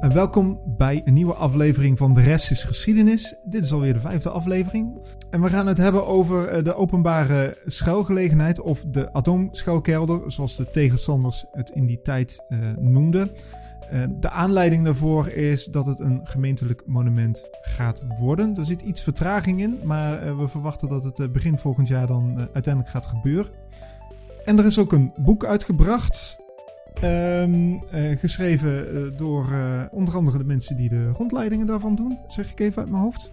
En welkom bij een nieuwe aflevering van De Rest is Geschiedenis. Dit is alweer de vijfde aflevering. En we gaan het hebben over eh, de openbare schuilgelegenheid of de atoomschuilkelder, zoals de tegenstanders het in die tijd uh, noemden. Uh, de aanleiding daarvoor is dat het een gemeentelijk monument gaat worden. Er zit iets vertraging in, maar we verwachten dat het begin volgend jaar dan uiteindelijk gaat gebeuren. En er is ook een boek uitgebracht. Um, uh, geschreven uh, door uh, onder andere de mensen die de rondleidingen daarvan doen, zeg ik even uit mijn hoofd.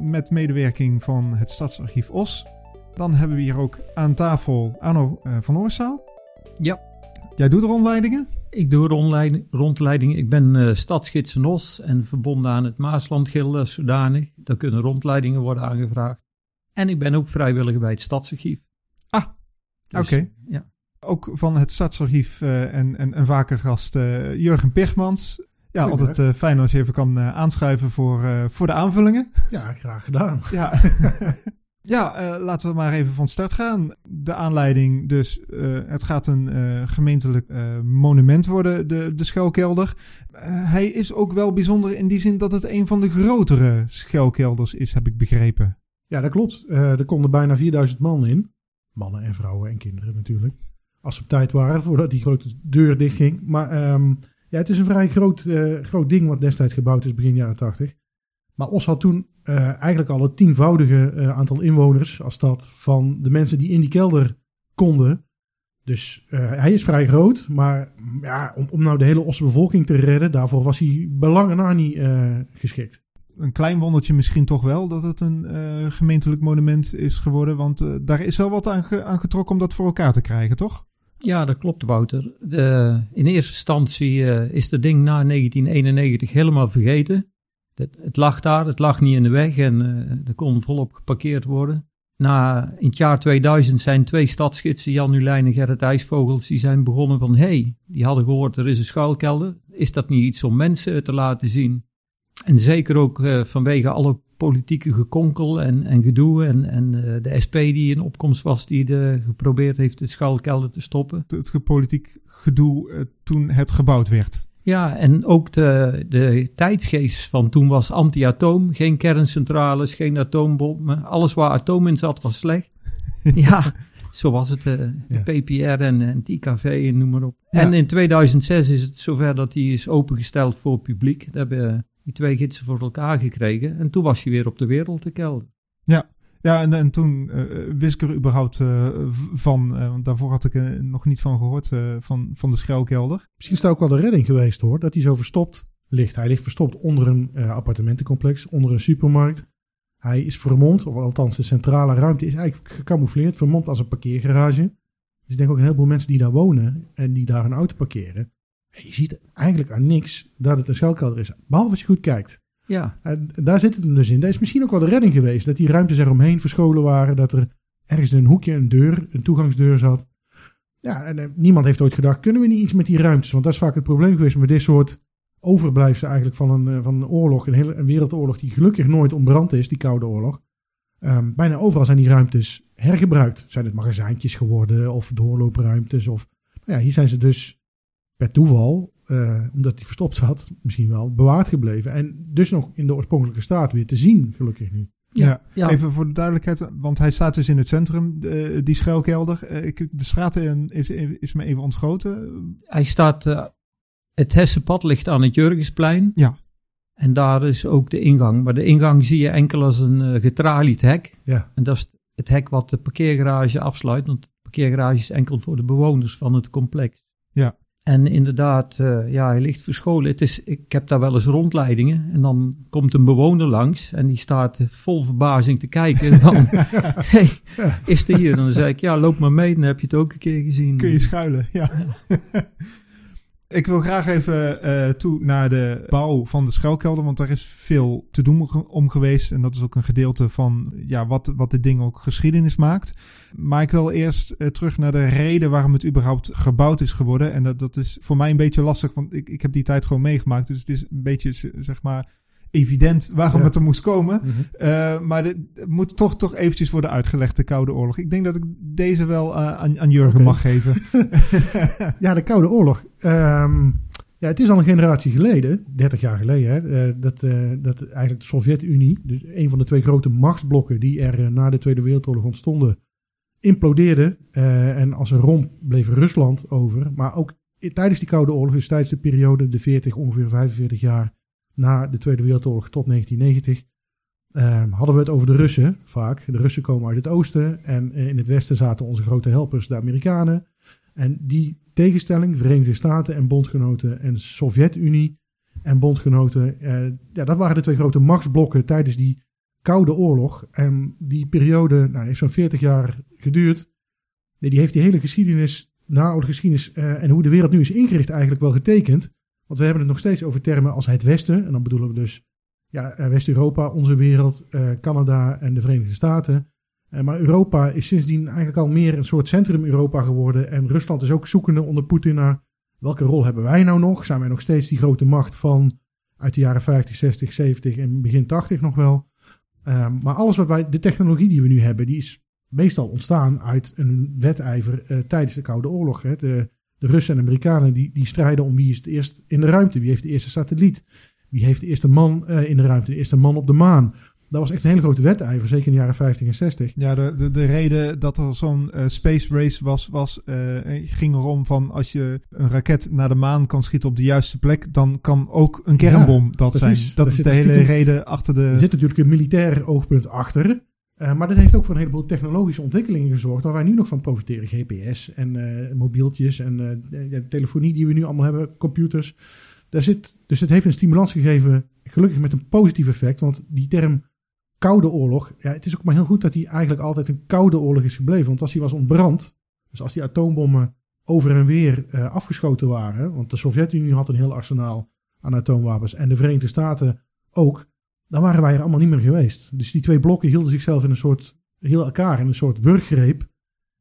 met medewerking van het Stadsarchief Os. Dan hebben we hier ook aan tafel Arno van Oorzaal. Ja. Jij doet de rondleidingen? Ik doe rondleidingen. Ik ben stadsgids in Os en verbonden aan het Maaslandgilde zodanig. Daar kunnen rondleidingen worden aangevraagd. En ik ben ook vrijwilliger bij het Stadsarchief. Ah, dus, oké. Okay. Ja. Ook van het Stadsarchief uh, en, en, en vaker gast uh, Jurgen Pichmans. Ja, altijd uh, fijn als je even kan aanschuiven voor, voor de aanvullingen. Ja, graag gedaan. Ja, ja laten we maar even van start gaan. De aanleiding dus, het gaat een gemeentelijk monument worden, de, de schuilkelder. hij is ook wel bijzonder in die zin dat het een van de grotere schuilkelders is, heb ik begrepen. Ja, dat klopt. er konden bijna 4000 man in. Mannen en vrouwen en kinderen natuurlijk als ze op tijd waren, voordat die grote deur dichtging. Maar um, ja, het is een vrij groot, uh, groot ding wat destijds gebouwd is, begin jaren 80. Maar Os had toen uh, eigenlijk al het tienvoudige uh, aantal inwoners als stad van de mensen die in die kelder konden. Dus hij is vrij groot, maar ja, om, om nou de hele Osse bevolking te redden, daarvoor was hij belangen na niet geschikt een klein wondertje misschien toch wel dat het een gemeentelijk monument is geworden. Want daar is wel wat aan, ge aan, getrokken om dat voor elkaar te krijgen, toch? Ja, dat klopt, Wouter. De, in eerste instantie uh, is het ding na 1991 helemaal vergeten. Het, lag daar, het lag niet in de weg en er kon volop geparkeerd worden. Na, in het jaar 2000 zijn twee stadsgidsen, Jan Nulijn en Gerrit IJsvogels, die zijn begonnen van, hey, die hadden gehoord er is een schuilkelder. Is dat niet iets om mensen te laten zien? En zeker ook uh, vanwege alle politieke gekonkel en, en gedoe. En, en uh, de SP die in opkomst was, die de, geprobeerd heeft de schuilkelder te stoppen. Het, het politiek gedoe uh, toen het gebouwd werd. Ja, en ook de, de tijdsgeest van toen was anti-atoom. Geen kerncentrales, geen atoombommen. Alles waar atoom in zat was slecht. ja, zo was het. de ja. PPR en, en het IKV en noem maar op. Ja. En in 2006 is het zover dat die is opengesteld voor het publiek. Daar hebben die twee gidsen voor elkaar gekregen. En toen was je weer op de wereld te kelder. Ja, ja en, en toen uh, wist ik er überhaupt uh, van, uh, want daarvoor had ik er nog niet van gehoord, van, van de schuilkelder. Misschien is dat ook wel de redding geweest hoor, dat hij zo verstopt ligt. Hij ligt verstopt onder een appartementencomplex, onder een supermarkt. Hij is vermomd, of althans de centrale ruimte is eigenlijk gecamoufleerd, vermomd als een parkeergarage. Dus ik denk ook een heleboel mensen die daar wonen en die daar een auto parkeren, je ziet eigenlijk aan niks dat het een schuilkelder is. Behalve als je goed kijkt. Ja. En daar zit het hem dus in. Dat is misschien ook wel de redding geweest. Dat die ruimtes eromheen verscholen waren. Dat er ergens in een hoekje een deur, een toegangsdeur zat. Ja, en eh, niemand heeft ooit gedacht, kunnen we niet iets met die ruimtes? Want dat is vaak het probleem geweest met dit soort overblijfselen eigenlijk van een, eh, van een oorlog. Een, hele, een wereldoorlog die gelukkig nooit ontbrand is, die Koude Oorlog. Um, bijna overal zijn die ruimtes hergebruikt. Zijn het magazijntjes geworden of doorloopruimtes? Of, nou ja, hier zijn ze dus per toeval, uh, omdat hij verstopt zat, misschien wel, bewaard gebleven. En dus nog in de oorspronkelijke staat weer te zien, gelukkig nu. Ja, ja, even voor de duidelijkheid, want hij staat dus in het centrum, uh, die schuilkelder. Uh, de straat is, is me even ontschoten. Hij staat, het Hessenpad ligt aan het Jurgensplein. Ja. En daar is ook de ingang. Maar de ingang zie je enkel als een getralied hek. Ja. En dat is het hek wat de parkeergarage afsluit, want de parkeergarage is enkel voor de bewoners van het complex. En inderdaad, uh, ja, hij ligt verscholen. Het is, ik heb daar wel eens rondleidingen. En dan komt een bewoner langs. En die staat vol verbazing te kijken. Van, hey, is er hier? Dan zeg ik, ja, loop maar mee. Dan heb je het ook een keer gezien. Kun je schuilen, ja. Ik wil graag even uh, toe naar de bouw van de schuilkelder, want daar is veel te doen om geweest. En dat is ook een gedeelte van ja, wat, wat dit ding ook geschiedenis maakt. Maar ik wil eerst uh, terug naar de reden waarom het überhaupt gebouwd is geworden. En dat, dat is voor mij een beetje lastig, want ik, ik heb die tijd gewoon meegemaakt. Dus het is een beetje, zeg maar, evident waarom het er moest komen. Mm -hmm. maar het moet toch, toch eventjes worden uitgelegd, de Koude Oorlog. Ik denk dat ik deze wel uh, aan, aan Jurgen okay. mag geven. ja, de Koude Oorlog. Um, Ja, het is al een generatie geleden, 30 jaar geleden, hè, eh, dat, eh, dat eigenlijk de Sovjet-Unie, dus een van de twee grote machtsblokken die er eh, na de Tweede Wereldoorlog ontstonden, implodeerde. Eh, en als een romp bleef Rusland over. Maar ook tijdens die Koude Oorlog, dus tijdens de periode, de 40, ongeveer 45 jaar na de Tweede Wereldoorlog tot 1990, eh, hadden we het over de Russen vaak. De Russen komen uit het oosten en eh, in het westen zaten onze grote helpers, de Amerikanen. En die tegenstelling, Verenigde Staten en bondgenoten en Sovjet-Unie en bondgenoten, eh, ja, dat waren de twee grote machtsblokken tijdens die Koude Oorlog. En die periode nou, heeft zo'n 40 jaar geduurd. Die heeft die hele geschiedenis, naoude geschiedenis eh, en hoe de wereld nu is ingericht eigenlijk wel getekend. Want we hebben het nog steeds over termen als het Westen. En dan bedoelen we dus ja, eh, West-Europa, onze wereld, eh, Canada en de Verenigde Staten. Eh, maar Europa is sindsdien eigenlijk al meer een soort centrum-Europa geworden. En Rusland is ook zoekende onder Poetin naar welke rol hebben wij nou nog? Zijn wij nog steeds die grote macht van uit de jaren 50, 60, 70 en begin 80 nog wel? Eh, maar alles wat wij, de technologie die we nu hebben, die is meestal ontstaan uit een wedijver tijdens de Koude Oorlog. Hè. De, de Russen en Amerikanen die, die strijden om wie is het eerst in de ruimte, wie heeft de eerste satelliet, wie heeft de eerste man eh, in de ruimte, de eerste man op de maan. Dat was echt een hele grote wedijver, zeker in de jaren 50 en 60. Ja, de, de, de reden dat er zo'n eh, space race was, was eh, ging erom van als je een raket naar de maan kan schieten op de juiste plek, dan kan ook een kernbom dat precies. zijn. Dat Daar is de hele stiekem- reden achter de... Er zit natuurlijk een militair oogpunt achter. Eh, maar dat heeft ook voor een heleboel technologische ontwikkelingen gezorgd. Waar wij nu nog van profiteren. GPS en eh, mobieltjes en de telefonie die we nu allemaal hebben. Computers. Daar zit, dus het heeft een stimulans gegeven. Gelukkig met een positief effect. Want die term Koude Oorlog. Ja, het is ook maar heel goed dat die eigenlijk altijd een Koude Oorlog is gebleven. Want als die was ontbrand. Dus als die atoombommen over en weer afgeschoten waren. Want de Sovjet-Unie had een heel arsenaal aan atoomwapens. En de Verenigde Staten ook dan waren wij er allemaal niet meer geweest. Dus die twee blokken hielden zichzelf in een soort, hielden elkaar in een soort wurggreep.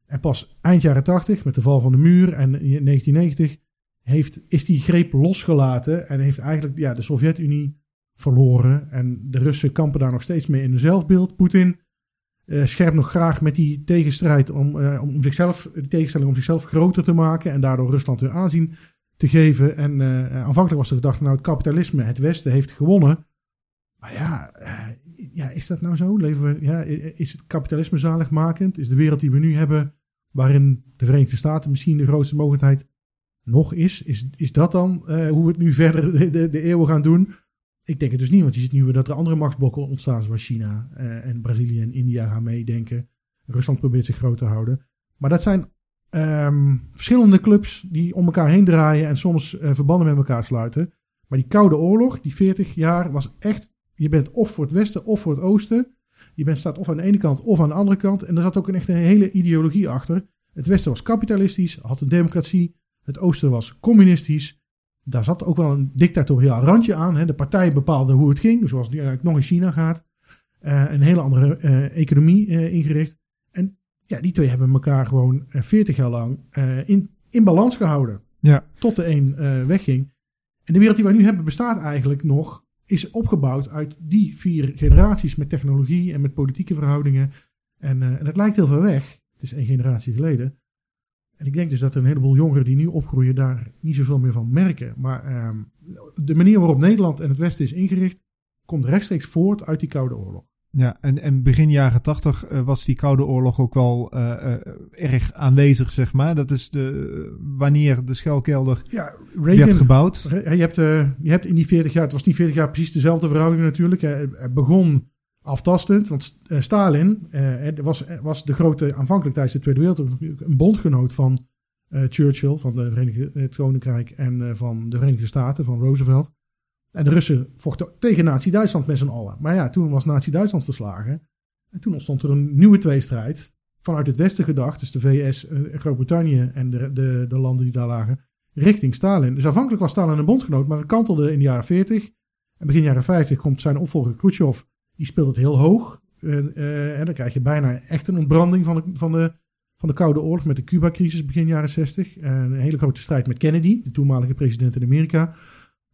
En pas eind jaren 80, met de val van de muur en in 1990, heeft, is die greep losgelaten en heeft eigenlijk ja, de Sovjet-Unie verloren. En de Russen kampen daar nog steeds mee in een zelfbeeld. Poetin eh, scherpt nog graag met die tegenstrijd om, eh, om zichzelf, die tegenstelling om zichzelf groter te maken en daardoor Rusland weer aanzien te geven. En eh, aanvankelijk was de gedachte, nou het kapitalisme, het Westen heeft gewonnen. Maar ja, eh, ja, is dat nou zo? Leven we, ja, is het kapitalisme zaligmakend? Is de wereld die we nu hebben, waarin de Verenigde Staten misschien de grootste mogelijkheid nog is? Is, is dat dan eh, hoe we het nu verder de, de, eeuwen gaan doen? Ik denk het dus niet, want je ziet nu weer dat er andere machtsblokken ontstaan, zoals China eh, en Brazilië en India gaan meedenken. Rusland probeert zich groot te houden. Maar dat zijn ehm, verschillende clubs die om elkaar heen draaien en soms verbanden met elkaar sluiten. Maar die Koude Oorlog, die 40 jaar, was echt je bent of voor het westen of voor het oosten. Je bent, staat of aan de ene kant of aan de andere kant. En er zat ook een echt een hele ideologie achter. Het westen was kapitalistisch, had een democratie. Het oosten was communistisch. Daar zat ook wel een dictatoriaal randje aan. Hè. De partijen bepaalden hoe het ging, zoals die eigenlijk nog in China gaat. Eh, een hele andere eh, economie eh, ingericht. En ja, die twee hebben elkaar gewoon eh, 40 jaar lang in, in balans gehouden. Ja. Tot de een wegging. En de wereld die wij nu hebben bestaat eigenlijk nog is opgebouwd uit die vier generaties met technologie en met politieke verhoudingen. En, uh, en het lijkt heel veel weg. Het is één generatie geleden. En ik denk dus dat er een heleboel jongeren die nu opgroeien daar niet zoveel meer van merken. Maar uh, de manier waarop Nederland en het Westen is ingericht, komt rechtstreeks voort uit die Koude Oorlog. Ja, en, en begin jaren tachtig uh, was die Koude Oorlog ook wel uh, uh, erg aanwezig, zeg maar. Dat is de, wanneer de schuilkelder ja, Reagan, werd gebouwd. Je hebt, je hebt in die 40 jaar, het was niet 40 jaar precies dezelfde verhouding natuurlijk. Het begon aftastend, want Stalin was, was de grote, aanvankelijk tijdens de Tweede Wereldoorlog, een bondgenoot van Churchill, van de Verenigde, het Koninkrijk en van de Verenigde Staten, van Roosevelt. En de Russen vochten tegen Nazi-Duitsland met z'n allen. Maar ja, toen was Nazi-Duitsland verslagen. En toen ontstond er een nieuwe tweestrijd. Vanuit het westen gedacht, dus de VS, Groot-Brittannië en de, de, de landen die daar lagen, richting Stalin. Dus aanvankelijk was Stalin een bondgenoot, maar het kantelde in de jaren 40. En begin jaren 50 komt zijn opvolger Khrushchev, die speelt het heel hoog. En, uh, en dan krijg je bijna echt een ontbranding van de, van de, van de Koude Oorlog met de Cuba-crisis begin jaren 60. En een hele grote strijd met Kennedy, de toenmalige president in Amerika.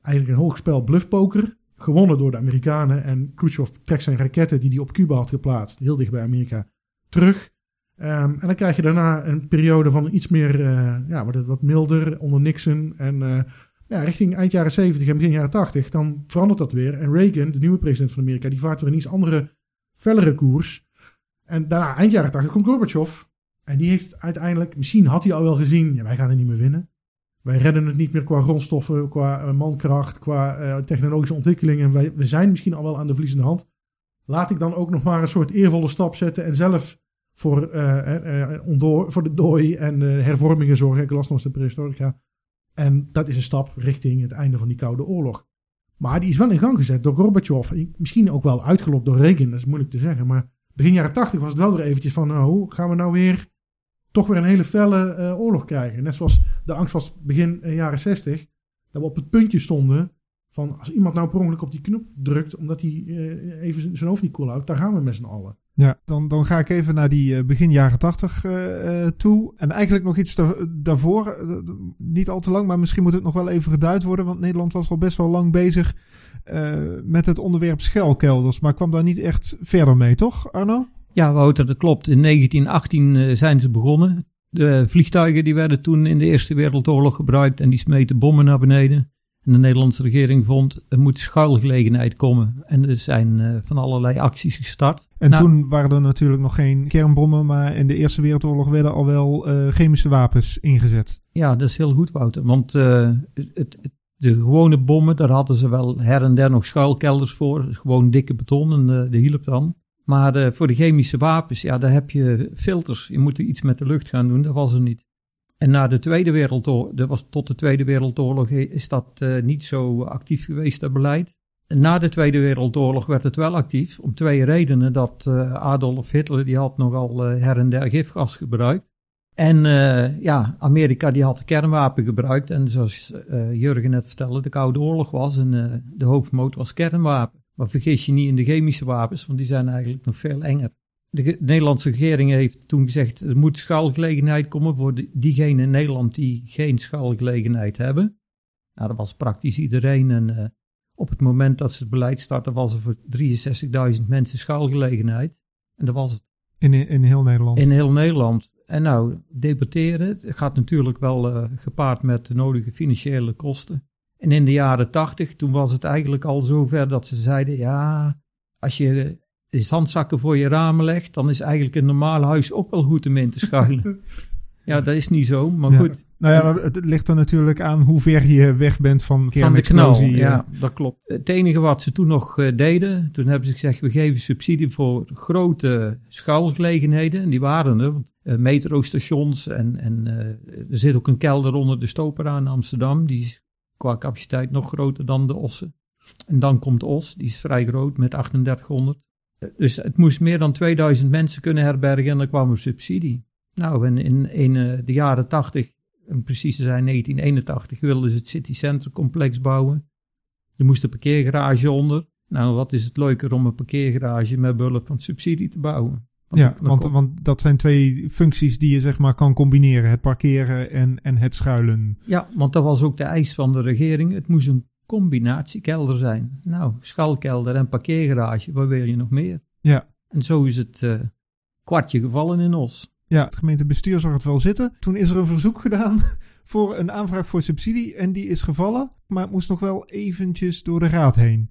Eigenlijk een hoog spel bluffpoker, gewonnen door de Amerikanen. En Khrushchev trekt zijn raketten die hij op Cuba had geplaatst, heel dicht bij Amerika, terug. Um, en dan krijg je daarna een periode van iets meer, uh, ja, wat, wat milder onder Nixon. En, uh, Ja, richting eind jaren 70 en begin jaren 80, dan verandert dat weer. En Reagan, de nieuwe president van Amerika, die vaart weer een iets andere, fellere koers. En daarna, eind jaren 80, komt Gorbachev. En die heeft uiteindelijk, misschien had hij al wel gezien, ja, wij gaan er niet meer winnen. Wij redden het niet meer qua grondstoffen, qua eh, mankracht, qua uh, technologische ontwikkelingen. Wij, we zijn misschien al wel aan de verliezende hand. Laat ik dan ook nog maar een soort eervolle stap zetten en zelf voor, uh, ondoor, voor de dooi en hervormingen zorgen. Ik las nog de prehistorica. En dat is een stap richting het einde van die Koude Oorlog. Maar die is wel in gang gezet door Gorbachev. Misschien ook wel uitgelokt door Reagan, dat is moeilijk te zeggen. Maar begin jaren tachtig was het wel weer eventjes van, nou, hoe gaan we nou weer toch weer een hele felle uh, oorlog krijgen. Net zoals de angst was begin uh, jaren 60. Dat we op het puntje stonden van als iemand nou per ongeluk op die knop drukt omdat hij uh, even zijn hoofd niet koel houdt, daar gaan we met z'n allen. Ja, dan, dan ga ik even naar die begin jaren 80 toe. En eigenlijk nog iets daarvoor, niet al te lang, maar misschien moet het nog wel even geduid worden. Want Nederland was al best wel lang bezig met het onderwerp schelkelders, maar kwam daar niet echt verder mee, toch Arno? Ja, Wouter, dat klopt. In 1918 uh, zijn ze begonnen. De vliegtuigen die werden toen in de Eerste Wereldoorlog gebruikt en die smeten bommen naar beneden. En de Nederlandse regering vond, er moet schuilgelegenheid komen. En er zijn uh, van allerlei acties gestart. En nou, toen waren er natuurlijk nog geen kernbommen, maar in de Eerste Wereldoorlog werden al wel uh, chemische wapens ingezet. Ja, dat is heel goed, Wouter. Want uh, het, het, de gewone bommen, daar hadden ze wel her en der nog schuilkelders voor. Gewoon dikke beton en de hielp dan. Maar uh, voor de chemische wapens, ja, daar heb je filters. Je moet er iets met de lucht gaan doen, dat was er niet. En na de Tweede Wereldoorlog, dat was tot de Tweede Wereldoorlog, is dat uh, niet zo actief geweest, dat beleid. Na de Tweede Wereldoorlog werd het wel actief, om twee redenen. Dat uh, Adolf Hitler, die had nogal her en der gifgas gebruikt. En ja, Amerika die had kernwapen gebruikt. En zoals Jurgen net vertelde, de Koude Oorlog was en de hoofdmoot was kernwapen. Maar vergis je niet in de chemische wapens, want die zijn eigenlijk nog veel enger. De Nederlandse regering heeft toen gezegd, er moet schaalgelegenheid komen voor diegenen in Nederland die geen schaalgelegenheid hebben. Nou, dat was praktisch iedereen. En uh, op het moment dat ze het beleid starten, was er voor 63.000 mensen schaalgelegenheid. En dat was het. In, in heel Nederland? In heel Nederland. En nou, debatteren, gaat natuurlijk wel uh, gepaard met de nodige financiële kosten. En in de jaren tachtig, toen was het eigenlijk al zover dat ze zeiden, ja, als je zandzakken voor je ramen legt, dan is eigenlijk een normaal huis ook wel goed om in te schuilen. ja, dat is niet zo, maar goed. Nou ja, het ligt er natuurlijk aan hoe ver je weg bent van Van de knal, ja, dat klopt. Het enige wat ze toen nog uh, deden, toen hebben ze gezegd, we geven subsidie voor grote schuilgelegenheden. En die waren er, uh, metrostations en, en uh, er zit ook een kelder onder de Stopera in Amsterdam. Die is qua capaciteit nog groter dan de Ossen. En dan komt Os, die is vrij groot met 3800. Dus het moest meer dan 2000 mensen kunnen herbergen en dan kwam er subsidie. Nou, en in, uh, de jaren 80, en precies te zijn 1981, wilden ze het City Center complex bouwen. Er moest een parkeergarage onder. Nou, wat is het leuker om een parkeergarage met behulp van subsidie te bouwen? Ja, want, want dat zijn twee functies die je zeg maar kan combineren. Het parkeren en, en het schuilen. Ja, want dat was ook de eis van de regering. Het moest een combinatiekelder zijn. Nou, schuilkelder en parkeergarage, wat wil je nog meer? Ja. En zo is het uh, kwartje gevallen in Os. Ja, het gemeentebestuur zag het wel zitten. Toen is er een verzoek gedaan voor een aanvraag voor subsidie en die is gevallen. Maar het moest nog wel eventjes door de raad heen.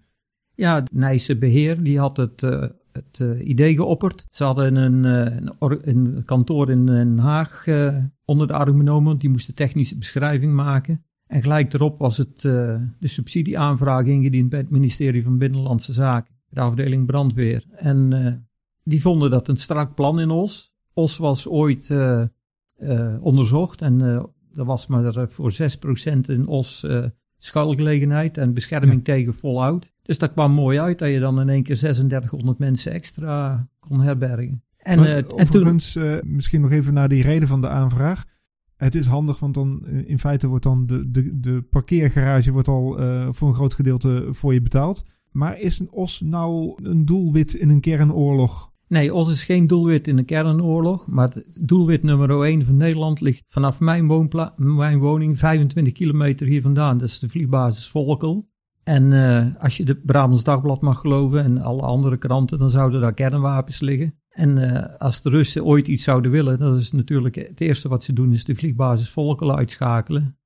Ja, het Nijse beheer die had het uh, het uh, idee geopperd. Ze hadden een, uh, een, een, kantoor in Den Haag uh, onder de arm genomen. Die moest de technische beschrijving maken. En gelijk erop was het de subsidieaanvraag ingediend bij het ministerie van Binnenlandse Zaken. De afdeling brandweer. En die vonden dat een strak plan in Os. Os was ooit onderzocht en er was maar voor 6% in Os schuilgelegenheid en bescherming ja. tegen fallout. Dus dat kwam mooi uit dat je dan in één keer 3600 mensen extra kon herbergen. En, uh, en toen... Uh, misschien nog even naar die reden van de aanvraag. Het is handig, want dan eh, in feite wordt dan de, de, de parkeergarage wordt al uh, voor een groot gedeelte voor je betaald. Maar is een OS nou een doelwit in een kernoorlog? Nee, OS is geen doelwit in een kernoorlog. Maar doelwit nummer 1 van Nederland ligt vanaf mijn, woonpla mijn woning 25 kilometer hier vandaan. Dat is de vliegbasis Volkel. En uh, als je de Brabants Dagblad mag geloven en alle andere kranten, dan zouden daar kernwapens liggen. En uh, als de Russen ooit iets zouden willen, dat is natuurlijk het eerste wat ze doen, is de vliegbasis Volkel uitschakelen.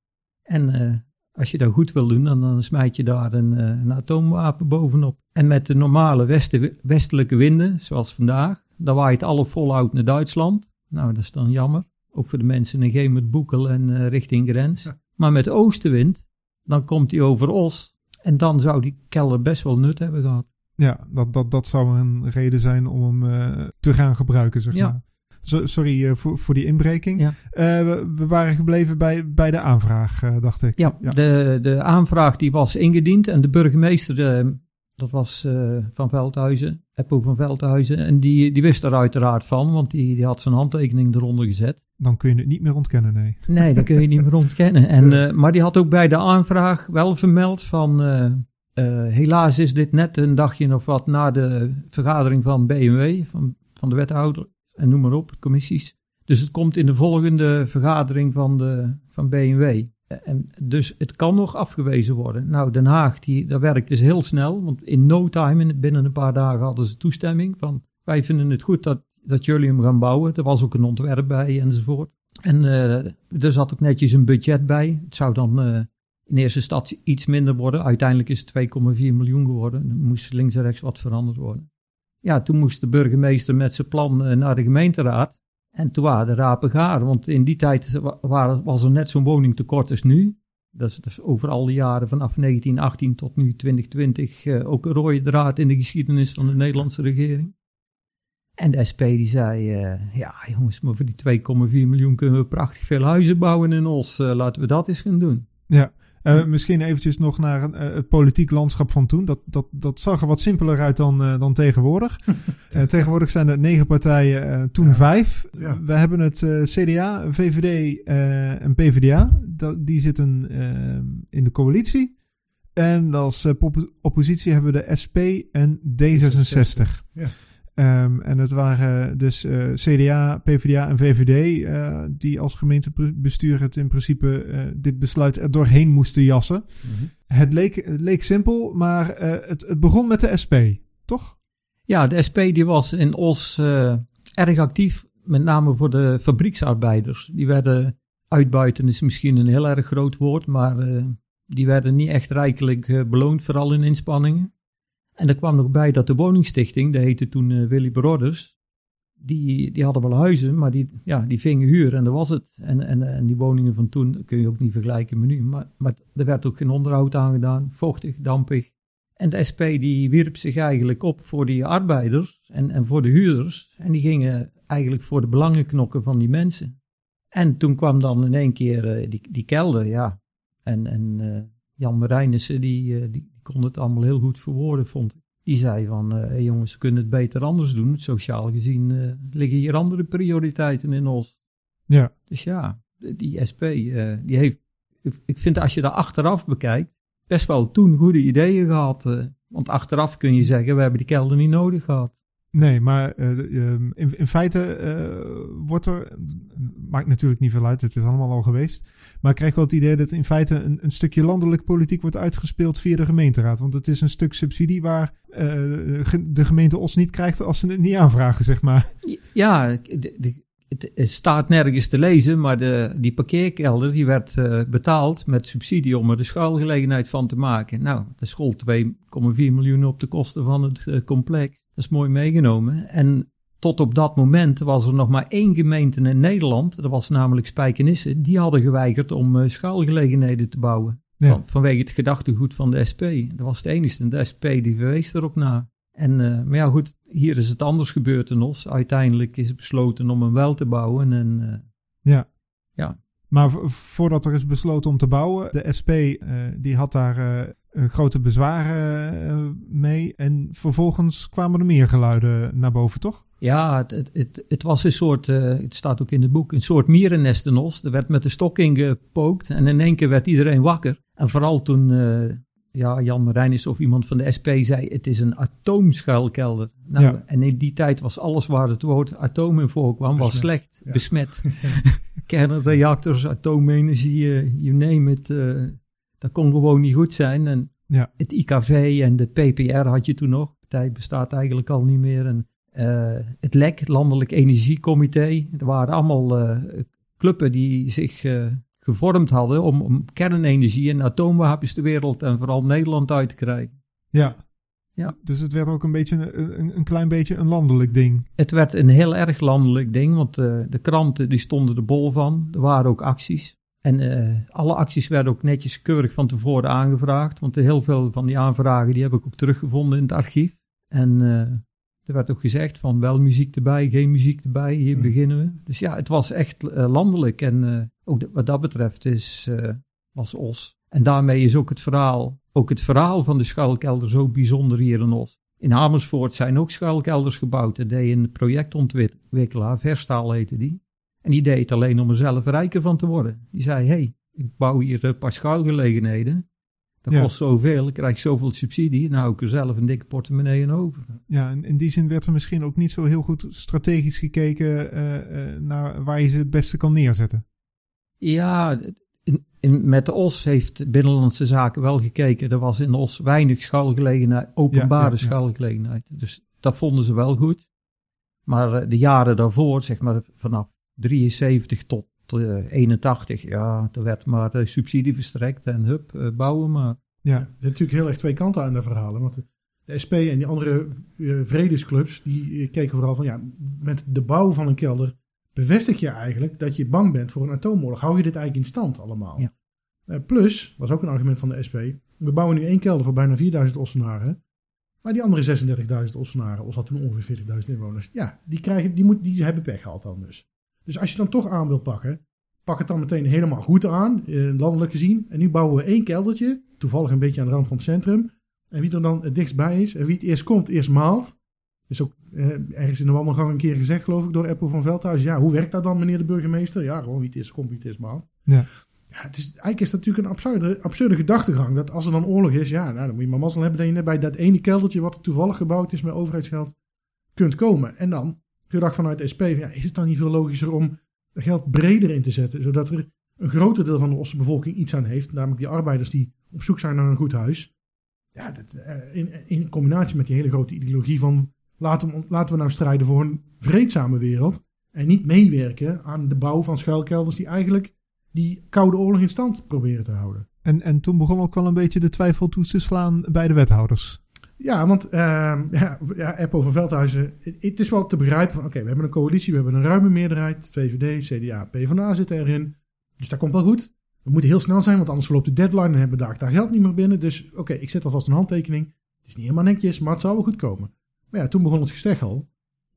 En uh, Als je dat goed wil doen, dan, dan smijt je daar een, een atoomwapen bovenop. En met de normale westen, westelijke winden, zoals vandaag, dan waait alle voluit naar Duitsland. Nou, dat is dan jammer. Ook voor de mensen in Gemert, Boekel en richting grens. Maar met oostenwind, dan komt hij over Os. En dan zou die kelder best wel nut hebben gehad. Ja, dat, dat, dat zou een reden zijn om hem uh, te gaan gebruiken, zeg Ja. maar. So- sorry uh, voor, voor die inbreking. Ja. Uh, we, we, waren gebleven bij, bij de aanvraag, dacht ik. Ja, ja, De, de aanvraag die was ingediend en de burgemeester, dat was uh, van Veldhuizen, Eppo van Veldhuizen, en die, die wist er uiteraard van, want die, die had zijn handtekening eronder gezet. Dan kun je het niet meer ontkennen, nee. Nee, dat kun je niet meer ontkennen. En, uh, maar die had ook bij de aanvraag wel vermeld van, uh, helaas is dit net een dagje of wat na de vergadering van BMW, van, van de wethouder en noem maar op, commissies. Dus het komt in de volgende vergadering van, de, van BMW. En dus het kan nog afgewezen worden. Nou, Den Haag, die, dat werkt dus heel snel. Want in no time, binnen een paar dagen, hadden ze toestemming. Van, wij vinden het goed dat, dat jullie hem gaan bouwen. Er was ook een ontwerp bij enzovoort. En uh, er zat ook netjes een budget bij. Het zou dan uh, in eerste instantie iets minder worden. Uiteindelijk is het 2,4 miljoen geworden. Er moest links en rechts wat veranderd worden. Ja, toen moest de burgemeester met zijn plan uh, naar de gemeenteraad. En toen waren de rapen gaar, want in die tijd was er net zo'n woningtekort als nu. Dat is, over al die jaren vanaf 1918 tot nu 2020 uh, ook een rode draad in de geschiedenis van de Nederlandse regering. En de SP die zei, uh, ja jongens, maar voor die 2,4 miljoen kunnen we prachtig veel huizen bouwen in Os. Uh, laten we dat eens gaan doen. Ja, uh, misschien eventjes nog naar uh, het politiek landschap van toen. Dat, dat, dat zag er wat simpeler uit dan, uh, dan tegenwoordig. tegenwoordig zijn er negen partijen, toen ja. vijf. Ja. We hebben het CDA, VVD en PvdA. Dat, die zitten in de coalitie. En als oppositie hebben we de SP en D66. Ja. Um, en het waren dus uh, CDA, PvdA en VVD uh, die als gemeentebestuur het in principe uh, dit besluit er doorheen moesten jassen. Mm -hmm. Het, leek, het leek simpel, maar het, het, begon met de SP, toch? Ja, de SP die was in Os erg actief, met name voor de fabrieksarbeiders. Die werden uitbuiten, is misschien een heel erg groot woord, maar die werden niet echt rijkelijk beloond, vooral in inspanningen. En er kwam nog bij dat de woningstichting, dat heette toen uh, Willy Broders, die, die hadden wel huizen, maar die, ja, die vingen huur en dat was het. En, en, en die woningen van toen kun je ook niet vergelijken met nu. Maar, maar er werd ook geen onderhoud aan gedaan, vochtig, dampig. En de SP die wierp zich eigenlijk op voor die arbeiders en, en voor de huurders. En die gingen eigenlijk voor de belangen knokken van die mensen. En toen kwam dan in één keer uh, die, die kelder, ja. En, en uh, Jan Marijnissen, die, die kon het allemaal heel goed verwoorden, vond ik. Die zei van, uh, hey jongens, we kunnen het beter anders doen. Sociaal gezien uh, liggen hier andere prioriteiten in ons. Ja. Dus ja, die SP, uh, die heeft, ik vind als je daar achteraf bekijkt, best wel toen goede ideeën gehad. Want achteraf kun je zeggen, we hebben die kelder niet nodig gehad. Nee, maar uh, in, in, feite uh, wordt er, maakt natuurlijk niet veel uit, het is allemaal al geweest. Maar ik krijg wel het idee dat in feite een, een stukje landelijk politiek wordt uitgespeeld via de gemeenteraad. Want het is een stuk subsidie waar uh, de gemeente Os niet krijgt als ze het niet aanvragen, zeg maar. Ja, de, de, het staat nergens te lezen, maar de, die parkeerkelder die werd betaald met subsidie om er de schuilgelegenheid van te maken. Nou, dat school 2,4 miljoen op de kosten van het complex. Dat is mooi meegenomen. En tot op dat moment was er nog maar één gemeente in Nederland, dat was namelijk Spijkenisse, die hadden geweigerd om uh, schuilgelegenheden te bouwen. Ja. Van, vanwege het gedachtegoed van de SP. Dat was het enige. En de SP die verwees erop na. En, uh, maar ja, goed, hier is het anders gebeurd in Os. Uiteindelijk is besloten om hem wel te bouwen. En, uh, ja. ja. Maar voordat er is besloten om te bouwen, de SP uh, die had daar grote bezwaren mee. En vervolgens kwamen er meer geluiden naar boven, toch? Ja, het, het, het, was een soort, het staat ook in het boek, een soort mierennest in Os. Er werd met de stok ingepookt en in één keer werd iedereen wakker. En vooral toen ja, Jan Marijnis of iemand van de SP zei, het is een atoomschuilkelder. Nou, ja. En in die tijd was alles waar het woord atoom in voorkwam, was slecht, ja. besmet. Kernreactors, atoomenergie, uh, you name it, uh, dat kon gewoon niet goed zijn. En ja. het IKV en de PPR had je toen nog, de partij bestaat eigenlijk al niet meer. En uh, het LEC, het Landelijk Energiecomité, er waren allemaal clubben die zich gevormd hadden om, om kernenergie en atoomwapens de wereld en vooral Nederland uit te krijgen. Ja. Ja. Dus het werd ook een, beetje, een, een klein beetje een landelijk ding. Het werd een heel erg landelijk ding, want uh, de kranten die stonden er bol van. Er waren ook acties. En uh, alle acties werden ook netjes keurig van tevoren aangevraagd. Want heel veel van die aanvragen die heb ik ook teruggevonden in het archief. En uh, er werd ook gezegd van wel muziek erbij, geen muziek erbij, hier Hmm. beginnen we. Dus ja, het was echt landelijk. En ook de, wat dat betreft is, was Os. En daarmee is ook het verhaal, ook het verhaal van de schuilkelder zo bijzonder hier in Os. In Amersfoort zijn ook schuilkelders gebouwd. Dat deed een projectontwikkelaar, Verstaal heette die. En die deed het alleen om er zelf rijker van te worden. Die zei, hey, ik bouw hier een paar schuilgelegenheden. Dat Ja. kost zoveel, ik krijg zoveel subsidie. Nou hou ik er zelf een dikke portemonnee in over. Ja, en in die zin werd er misschien ook niet zo heel goed strategisch gekeken eh, eh, naar waar je ze het beste kan neerzetten. Ja, in, in, met de OS heeft Binnenlandse Zaken wel gekeken. Er was in de OS weinig schuilgelegenheid, openbare Ja, schuilgelegenheid. Dus dat vonden ze wel goed. Maar eh, de jaren daarvoor, zeg maar vanaf 73 tot eh, 81, ja, er werd maar eh, subsidie verstrekt en hup, eh, bouwen maar. Ja, Er zijn natuurlijk heel erg twee kanten aan de verhalen. Want de, SP en die andere eh, vredesclubs, die eh, keken vooral van ja, met de bouw van een kelder bevestig je eigenlijk dat je bang bent voor een atoomoorlog. Hou je dit eigenlijk in stand allemaal? Ja. Eh, plus, was ook een argument van de SP, we bouwen nu één kelder voor bijna 4000 Ossenaren. Maar die andere 36.000 Ossenaren, Os had toen ongeveer 40.000 inwoners, ja, die, krijgen, die, moet, die hebben pech gehad dan dus. Dus als je dan toch aan wil pakken, pak het dan meteen helemaal goed aan, eh, landelijk gezien. En nu bouwen we één keldertje, toevallig een beetje aan de rand van het centrum. En wie er dan het dichtstbij is, en wie het eerst komt, eerst maalt. Is ook eh, ergens in de wandelgang een keer gezegd, geloof ik, door Eppo van Veldhuis. Ja, hoe werkt dat dan, meneer de burgemeester? Ja, gewoon wie het eerst komt, wie het eerst maalt. Ja. Ja, het is, eigenlijk is dat natuurlijk een absurde, absurde gedachtegang. Dat als er dan oorlog is, ja, nou, dan moet je maar mazzel hebben dat je net bij dat ene keldertje wat er toevallig gebouwd is met overheidsgeld, kunt komen. En dan, gedacht vanuit de SP, ja, is het dan niet veel logischer om geld breder in te zetten, zodat er een groter deel van de Osse bevolking iets aan heeft, namelijk die arbeiders die op zoek zijn naar een goed huis. Ja, dat, eh, in, in combinatie met die hele grote ideologie van laten we, laten we nou strijden voor een vreedzame wereld en niet meewerken aan de bouw van schuilkelders die eigenlijk die koude oorlog in stand proberen te houden. en, en toen begon ook wel een beetje de twijfel toe te slaan bij de wethouders. Ja, want ehm ja, ja, Eppo van Veldhuizen, het, is wel te begrijpen van oké, we hebben een coalitie, we hebben een ruime meerderheid, VVD, CDA, PvdA zitten erin. Dus dat komt wel goed. We moeten heel snel zijn, want anders verloopt de deadline en hebben we daar, daar geld niet meer binnen. Dus oké, ik zet alvast een handtekening. Het is niet helemaal netjes, maar het zal wel goed komen. Maar ja, toen begon het gesteggel.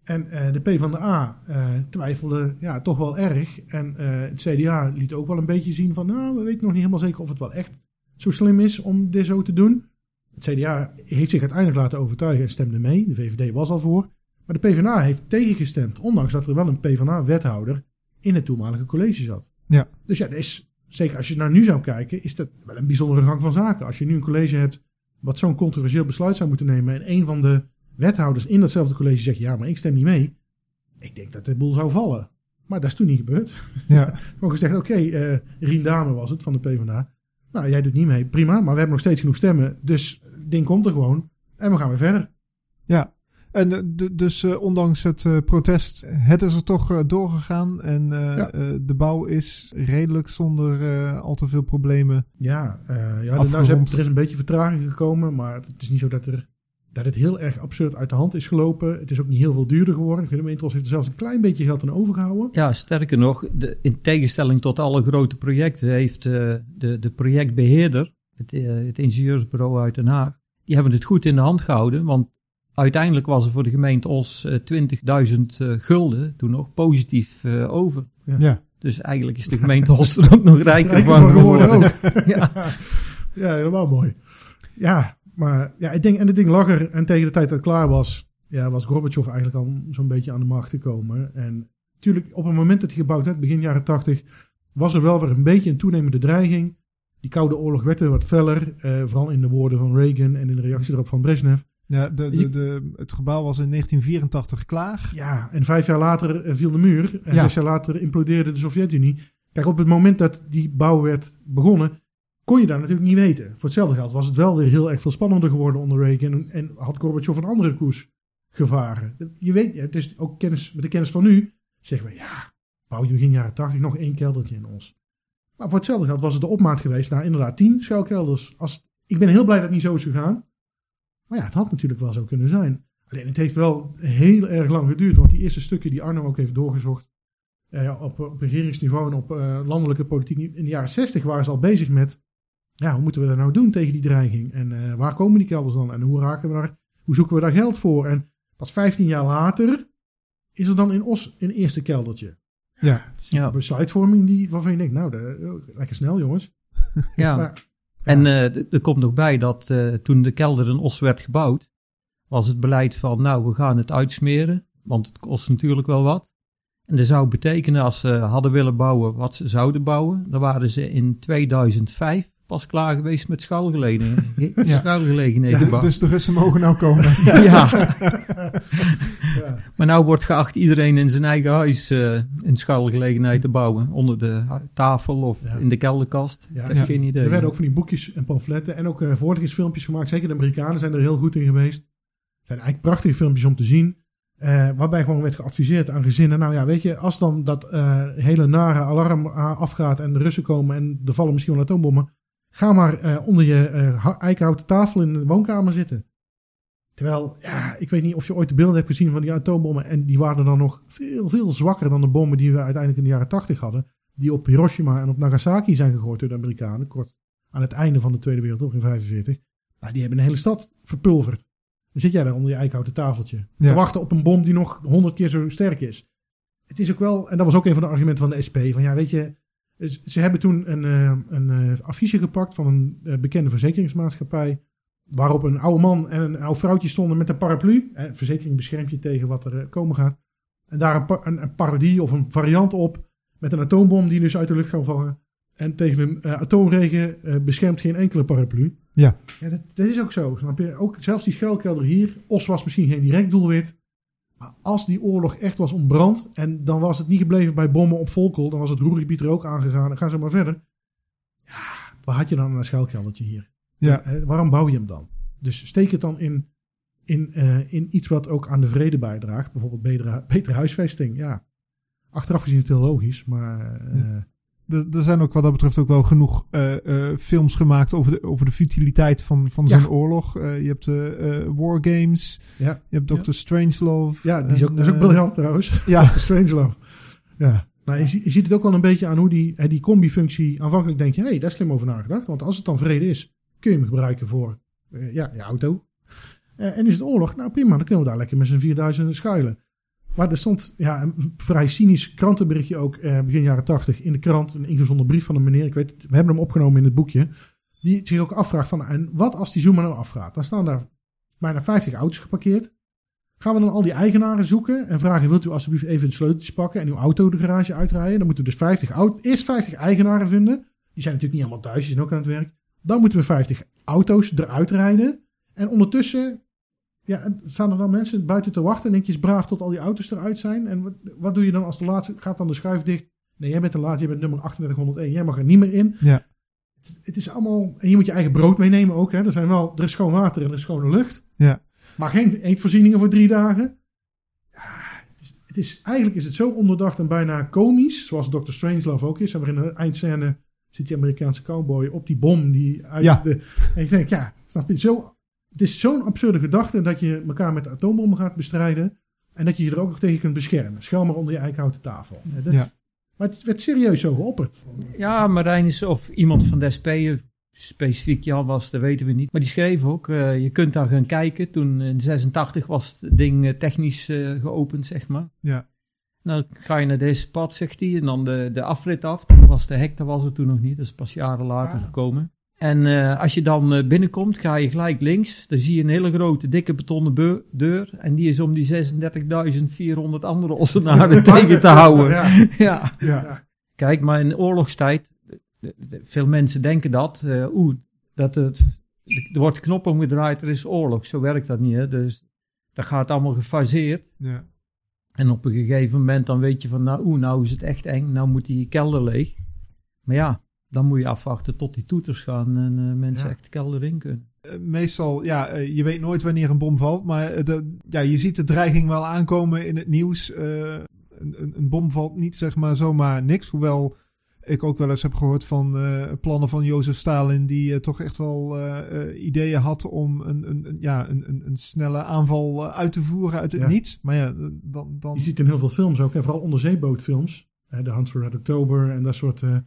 En eh, de PvdA eh twijfelde ja, toch wel erg. En eh, het CDA liet ook wel een beetje zien van, nou, we weten nog niet helemaal zeker of het wel echt zo slim is om dit zo te doen. Het CDA heeft zich uiteindelijk laten overtuigen en stemde mee. De VVD was al voor. Maar de PvdA heeft tegengestemd, ondanks dat er wel een PvdA-wethouder in het toenmalige college zat. Ja. Dus ja, dat is, zeker als je naar nu zou kijken, is dat wel een bijzondere gang van zaken. Als je nu een college hebt wat zo'n controversieel besluit zou moeten nemen en een van de wethouders in datzelfde college zegt, ja, maar ik stem niet mee. Ik denk dat de boel zou vallen. Maar dat is toen niet gebeurd. Ja, Gewoon gezegd, oké, eh Rien Dame was het van de PvdA. Nou, jij doet niet mee, prima, maar we hebben nog steeds genoeg stemmen. Dus het ding komt er gewoon. En we gaan weer verder. ja. En eh, dus eh, ondanks het eh, protest, het is er toch eh, doorgegaan. En eh, Ja. eh, de bouw is redelijk zonder eh, al te veel problemen. Ja, eh, ja nou, Afgerond. ze hebben- er is een beetje vertraging gekomen, maar het is niet zo dat, er, dat het heel erg absurd uit de hand is gelopen. Het is ook niet heel veel duurder geworden. De gemeente Os heeft er zelfs een klein beetje geld aan overgehouden. Ja, sterker nog, de, in tegenstelling tot alle grote projecten heeft eh, de, de projectbeheerder, het, eh, het ingenieursbureau uit Den Haag, die hebben het goed in de hand gehouden, want uiteindelijk was er voor de gemeente Os eh, 20.000 eh, gulden toen nog positief over. Ja, Dus eigenlijk is de gemeente Os er ook nog rijker Rijker van geworden geworden. ja. Ja, helemaal mooi. Ja, maar ja, ik denk, en het ding lag er. En tegen de tijd dat het klaar was, ja, was Gorbachev eigenlijk al zo'n beetje aan de macht gekomen. En natuurlijk, op het moment dat hij gebouwd werd, begin jaren tachtig, was er wel weer een beetje een toenemende dreiging. Die Koude Oorlog werd weer wat feller, eh, vooral in de woorden van Reagan en in de reactie erop van Brezhnev. ja de, de, de, het gebouw was in 1984 klaar. Ja, en vijf jaar later eh, viel de muur. En Ja. zes jaar later implodeerde de Sovjet-Unie. Kijk, op het moment dat die bouw werd begonnen, kon je daar natuurlijk niet weten. Voor hetzelfde geld was het wel weer heel erg veel spannender geworden onder Reagan. En, en had Gorbachev een andere koers gevaren. Je weet, het is ook kennis, met de kennis van nu, zeggen we, ja, bouw je begin jaren tachtig nog één keldertje in ons. Maar voor hetzelfde geld was het de opmaat geweest naar inderdaad 10 schuilkelders. Als, ik ben heel blij dat het niet zo is gegaan. Maar ja, het had natuurlijk wel zo kunnen zijn. Alleen het heeft wel heel erg lang geduurd. Want die eerste stukken die Arno ook heeft doorgezocht. Eh, op, op regeringsniveau en op eh, landelijke politiek. In de jaren 60 waren ze al bezig met. Ja, hoe moeten we dat nou doen tegen die dreiging? En eh, waar komen die kelders dan? En hoe, raken we daar, hoe zoeken we daar geld voor? En pas 15 jaar later is er dan in Os een eerste keldertje. Ja. Ja. besluitvorming die, waarvan je denkt, nou, de, lekker snel jongens. Ja. Maar- En eh, er komt nog bij dat eh, toen de kelder in Os werd gebouwd, was het beleid van, nou, we gaan het uitsmeren, want het kost natuurlijk wel wat. En dat zou betekenen, als ze hadden willen bouwen wat ze zouden bouwen, dan waren ze in 2005 pas klaar geweest met. Ja. Ja, bouwen. dus de Russen mogen nou komen. ja. ja. Maar nou wordt geacht iedereen in zijn eigen huis eh een schuilgelegenheid te bouwen. Onder de tafel of in de kelderkast. Ja, ik heb geen idee. Er werden ook van die boekjes en pamfletten en ook uh, voorlichtingsfilmpjes gemaakt. Zeker de Amerikanen zijn er heel goed in geweest. Het zijn eigenlijk prachtige filmpjes om te zien. eh, waarbij gewoon werd geadviseerd aan gezinnen. Nou ja, weet je, als dan dat eh, hele nare alarm eh, afgaat en de Russen komen en er vallen misschien wel atoombommen. Ga maar eh, onder je ha- eikenhouten tafel in de woonkamer zitten. Terwijl, ja, ik weet niet of je ooit de beelden hebt gezien van die atoombommen. En die waren dan nog veel, veel zwakker dan de bommen die we uiteindelijk in de jaren tachtig hadden. Die op Hiroshima en op Nagasaki zijn gegooid door de Amerikanen. Kort aan het einde van de Tweede Wereldoorlog in 1945. Nou, die hebben een hele stad verpulverd. Dan zit jij daar onder je eikenhouten tafeltje. Ja. Te wachten op een bom die nog honderd keer zo sterk is. Het is ook wel, en dat was ook een van de argumenten van de SP. Van ja, weet je, ze hebben toen een, eh, een eh, affiche gepakt van een eh, bekende verzekeringsmaatschappij. Waarop een oude man en een oud vrouwtje stonden met een paraplu. Eh, verzekering beschermt je tegen wat er komen gaat. En daar een, een, parodie of een variant op. Met een atoombom die dus uit de lucht kan vallen. En tegen een atoomregen beschermt geen enkele paraplu. Ja. ja dat, dat is ook zo, snap je? Ook zelfs die schuilkelder hier. Os was misschien geen direct doelwit. Maar als die oorlog echt was ontbrand. En dan was het niet gebleven bij bommen op Volkel. Dan was het Roergebied er ook aangegaan. En gaan ze maar verder. Ja, waar had je dan een schuilkeldertje hier? Ja. Eh, waarom bouw je hem dan? Dus steek het dan in, in, eh, in iets wat ook aan de vrede bijdraagt. Bijvoorbeeld betere, betere huisvesting. Ja, achteraf gezien is het heel logisch. Maar eh, er zijn ook wat dat betreft ook wel genoeg eh, eh, films gemaakt over de, over de futiliteit van, van zo'n Ja. oorlog. Eh, je hebt eh, eh, War Games, ja, je hebt Dr. Strangelove. ja die is ook, en, dat is ook briljant trouwens. Ja, Strangelove. Ja. Nou, je, zie- je ziet het ook al een beetje aan hoe die, die combi-functie... Aanvankelijk denk je, hé, hey, daar is slim over nagedacht. Want als het dan vrede is, kun je hem gebruiken voor eh, ja, je auto. Eh, en is het oorlog? Nou prima, dan kunnen we daar lekker met z'n 4000 schuilen. Maar er stond ja, een vrij cynisch krantenberichtje ook eh, begin jaren 80 in de krant. Een ingezonden brief van een meneer, ik weet, we hebben hem opgenomen in het boekje. Die zich ook afvraagt van, en wat als die Zuma nou afgaat? Dan staan daar bijna 50 auto's geparkeerd. Gaan we dan al die eigenaren zoeken en vragen: wilt u alsjeblieft even de sleuteltjes pakken en uw auto de garage uitrijden? Dan moeten we dus 50 auto, eerst 50 eigenaren vinden. Die zijn natuurlijk niet allemaal thuis, die zijn ook aan het werk. Dan moeten we 50 auto's eruit rijden. En ondertussen ja, staan er dan mensen buiten te wachten. En denk je, braaf tot al die auto's eruit zijn. En wat, wat doe je dan als de laatste? Gaat dan de schuif dicht? Nee, jij bent de laatste, jij bent nummer 3801. Jij mag er niet meer in. Ja. Het, het is allemaal. En je moet je eigen brood meenemen ook. Hè. Er, zijn wel, er is schoon water en er is schone lucht. Ja. Maar geen eetvoorzieningen voor drie dagen. Ja, het, is, het is, eigenlijk is het zo onderdacht en bijna komisch. Zoals Dr. Strangelove ook is. En waarin de eindscène zit die Amerikaanse cowboy op die bom. Die uit Ja. de, en ik denk, ja, snap je? Zo, het is zo'n absurde gedachte dat je elkaar met atoombommen gaat bestrijden. En dat je je er ook nog tegen kunt beschermen. Schuil maar onder je eikenhouten tafel. Dat, Ja. Maar het werd serieus zo geopperd. Ja, Marijn is of iemand van de SP, eh, specifiek Jan was, dat weten we niet. Maar die schreef ook, eh, je kunt daar gaan kijken. Toen in 86 was het ding eh, technisch geopend, zeg maar. Ja. Dan ga je naar deze pad, zegt hij, en dan de, de afrit af. Toen was de hek, dat was het toen nog niet, dat is pas jaren later Ah. gekomen. En eh, als je dan eh, binnenkomt, ga je gelijk links. Dan zie je een hele grote, dikke betonnen deur. En die is om die 36.400 andere ossenaren tegen te houden. Ja, ja. Ja. Kijk, maar in oorlogstijd, veel mensen denken dat, eh oeh, dat het, er wordt knop omgedraaid, er is oorlog. Zo werkt dat niet, hè. Dus dat gaat allemaal gefaseerd. Ja. En op een gegeven moment dan weet je van, nou, oeh, nou is het echt eng, nou moet die kelder leeg. Maar ja, dan moet je afwachten tot die toeters gaan en eh, mensen Ja. echt de kelder in kunnen. Eh, meestal, ja, eh, je weet nooit wanneer een bom valt, maar de, ja, je ziet de dreiging wel aankomen in het nieuws. Eh, een, een, een bom valt niet zeg maar zomaar niks, hoewel ik ook wel eens heb gehoord van uh, plannen van Jozef Stalin, die uh, toch echt wel uh, ideeën had om een, een, een ja, een, een, een, snelle aanval uit te voeren uit het Ja. niets. Maar ja, dan. dan Je ziet in heel veel films ook, en vooral onderzeebootfilms, hè, de Hunt for Red October en dat soort eh,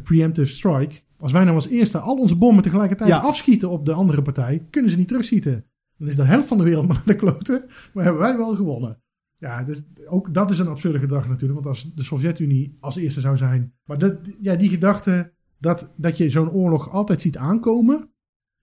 preemptive strike. Als wij nou als eerste al onze bommen tegelijkertijd Ja. afschieten op de andere partij, kunnen ze niet terugschieten. Dan is de helft van de wereld maar naar de kloten, maar hebben wij wel gewonnen. Ja, dus ook dat is een absurde gedachte natuurlijk, want als de Sovjet-Unie als eerste zou zijn. Maar dat, ja, die gedachte dat, dat je zo'n oorlog altijd ziet aankomen.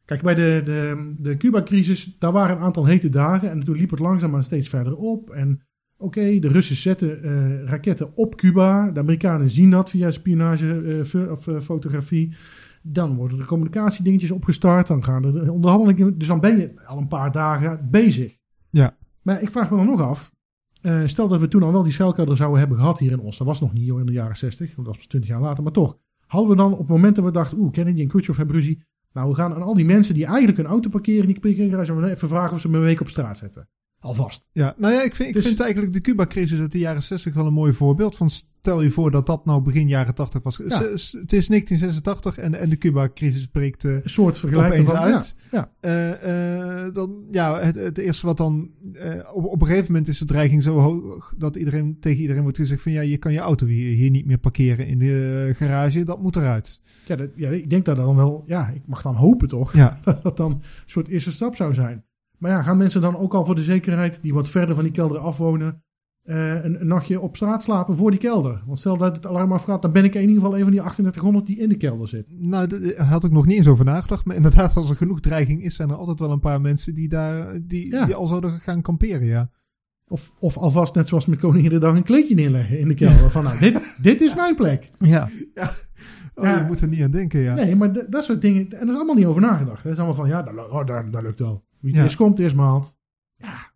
Kijk, bij de, de, de Cuba-crisis, daar waren een aantal hete dagen en toen liep het langzaamaan steeds verder op. En Oké, de Russen zetten eh, raketten op Cuba. De Amerikanen zien dat via spionage eh, eh, fotografie. Dan worden er communicatiedingetjes opgestart. Dan gaan er de onderhandelingen. Dus dan ben je al een paar dagen bezig. Ja. Maar ik vraag me dan nog af. stel dat we toen al wel die schuilkelder zouden hebben gehad hier in Oost. Dat was nog niet hoor, in de jaren 60. Want dat was 20 jaar later. Maar toch. Hadden we dan op het moment dat we dachten. Oeh, Kennedy en Khrushchev hebben ruzie. Nou, we gaan aan al die mensen die eigenlijk een auto parkeren. Die parkeergarage even vragen of ze me een week op straat zetten. Alvast. Ja, nou ja, ik vind, ik Dus- vind eigenlijk de Cuba-crisis uit de jaren 60 wel een mooi voorbeeld. Van stel je voor dat dat nou begin jaren 80 was. Ja. Het is 1986 en, en de Cuba-crisis breekt eh, Een soort vergelijking opeens van, uit. Ja, ja. Eh, eh, dan, ja, het, het eerste wat dan... op, op een gegeven moment is de dreiging zo hoog... dat iedereen tegen iedereen wordt gezegd van... ja, je kan je auto hier, hier niet meer parkeren in de garage. Dat moet eruit. Ja, dat, ja, ik denk dat dan wel, ja, ik mag dan hopen toch, Ja, dat dat dan een soort eerste stap zou zijn. Maar ja, gaan mensen dan ook al voor de zekerheid, die wat verder van die kelder afwonen, eh, een, een nachtje op straat slapen voor die kelder? Want stel dat het alarm afgaat, dan ben ik in ieder geval een van die 3800 die in de kelder zit. nou, daar had ik nog niet eens over nagedacht. Maar inderdaad, als er genoeg dreiging is... zijn er altijd wel een paar mensen die daar... die, Ja. die al zouden gaan kamperen, ja. Of, of alvast, net zoals met Koningin de Dag, een kleedje neerleggen in de kelder. Van nou, dit, dit is mijn plek. Ja, Oh, Ja. Je moet er niet aan denken, ja. Nee, maar dat soort dingen, en er is allemaal niet over nagedacht. Het is allemaal van, ja, dat, oh, dat, dat lukt wel. Wie het Ja. eerst komt, eerst maalt.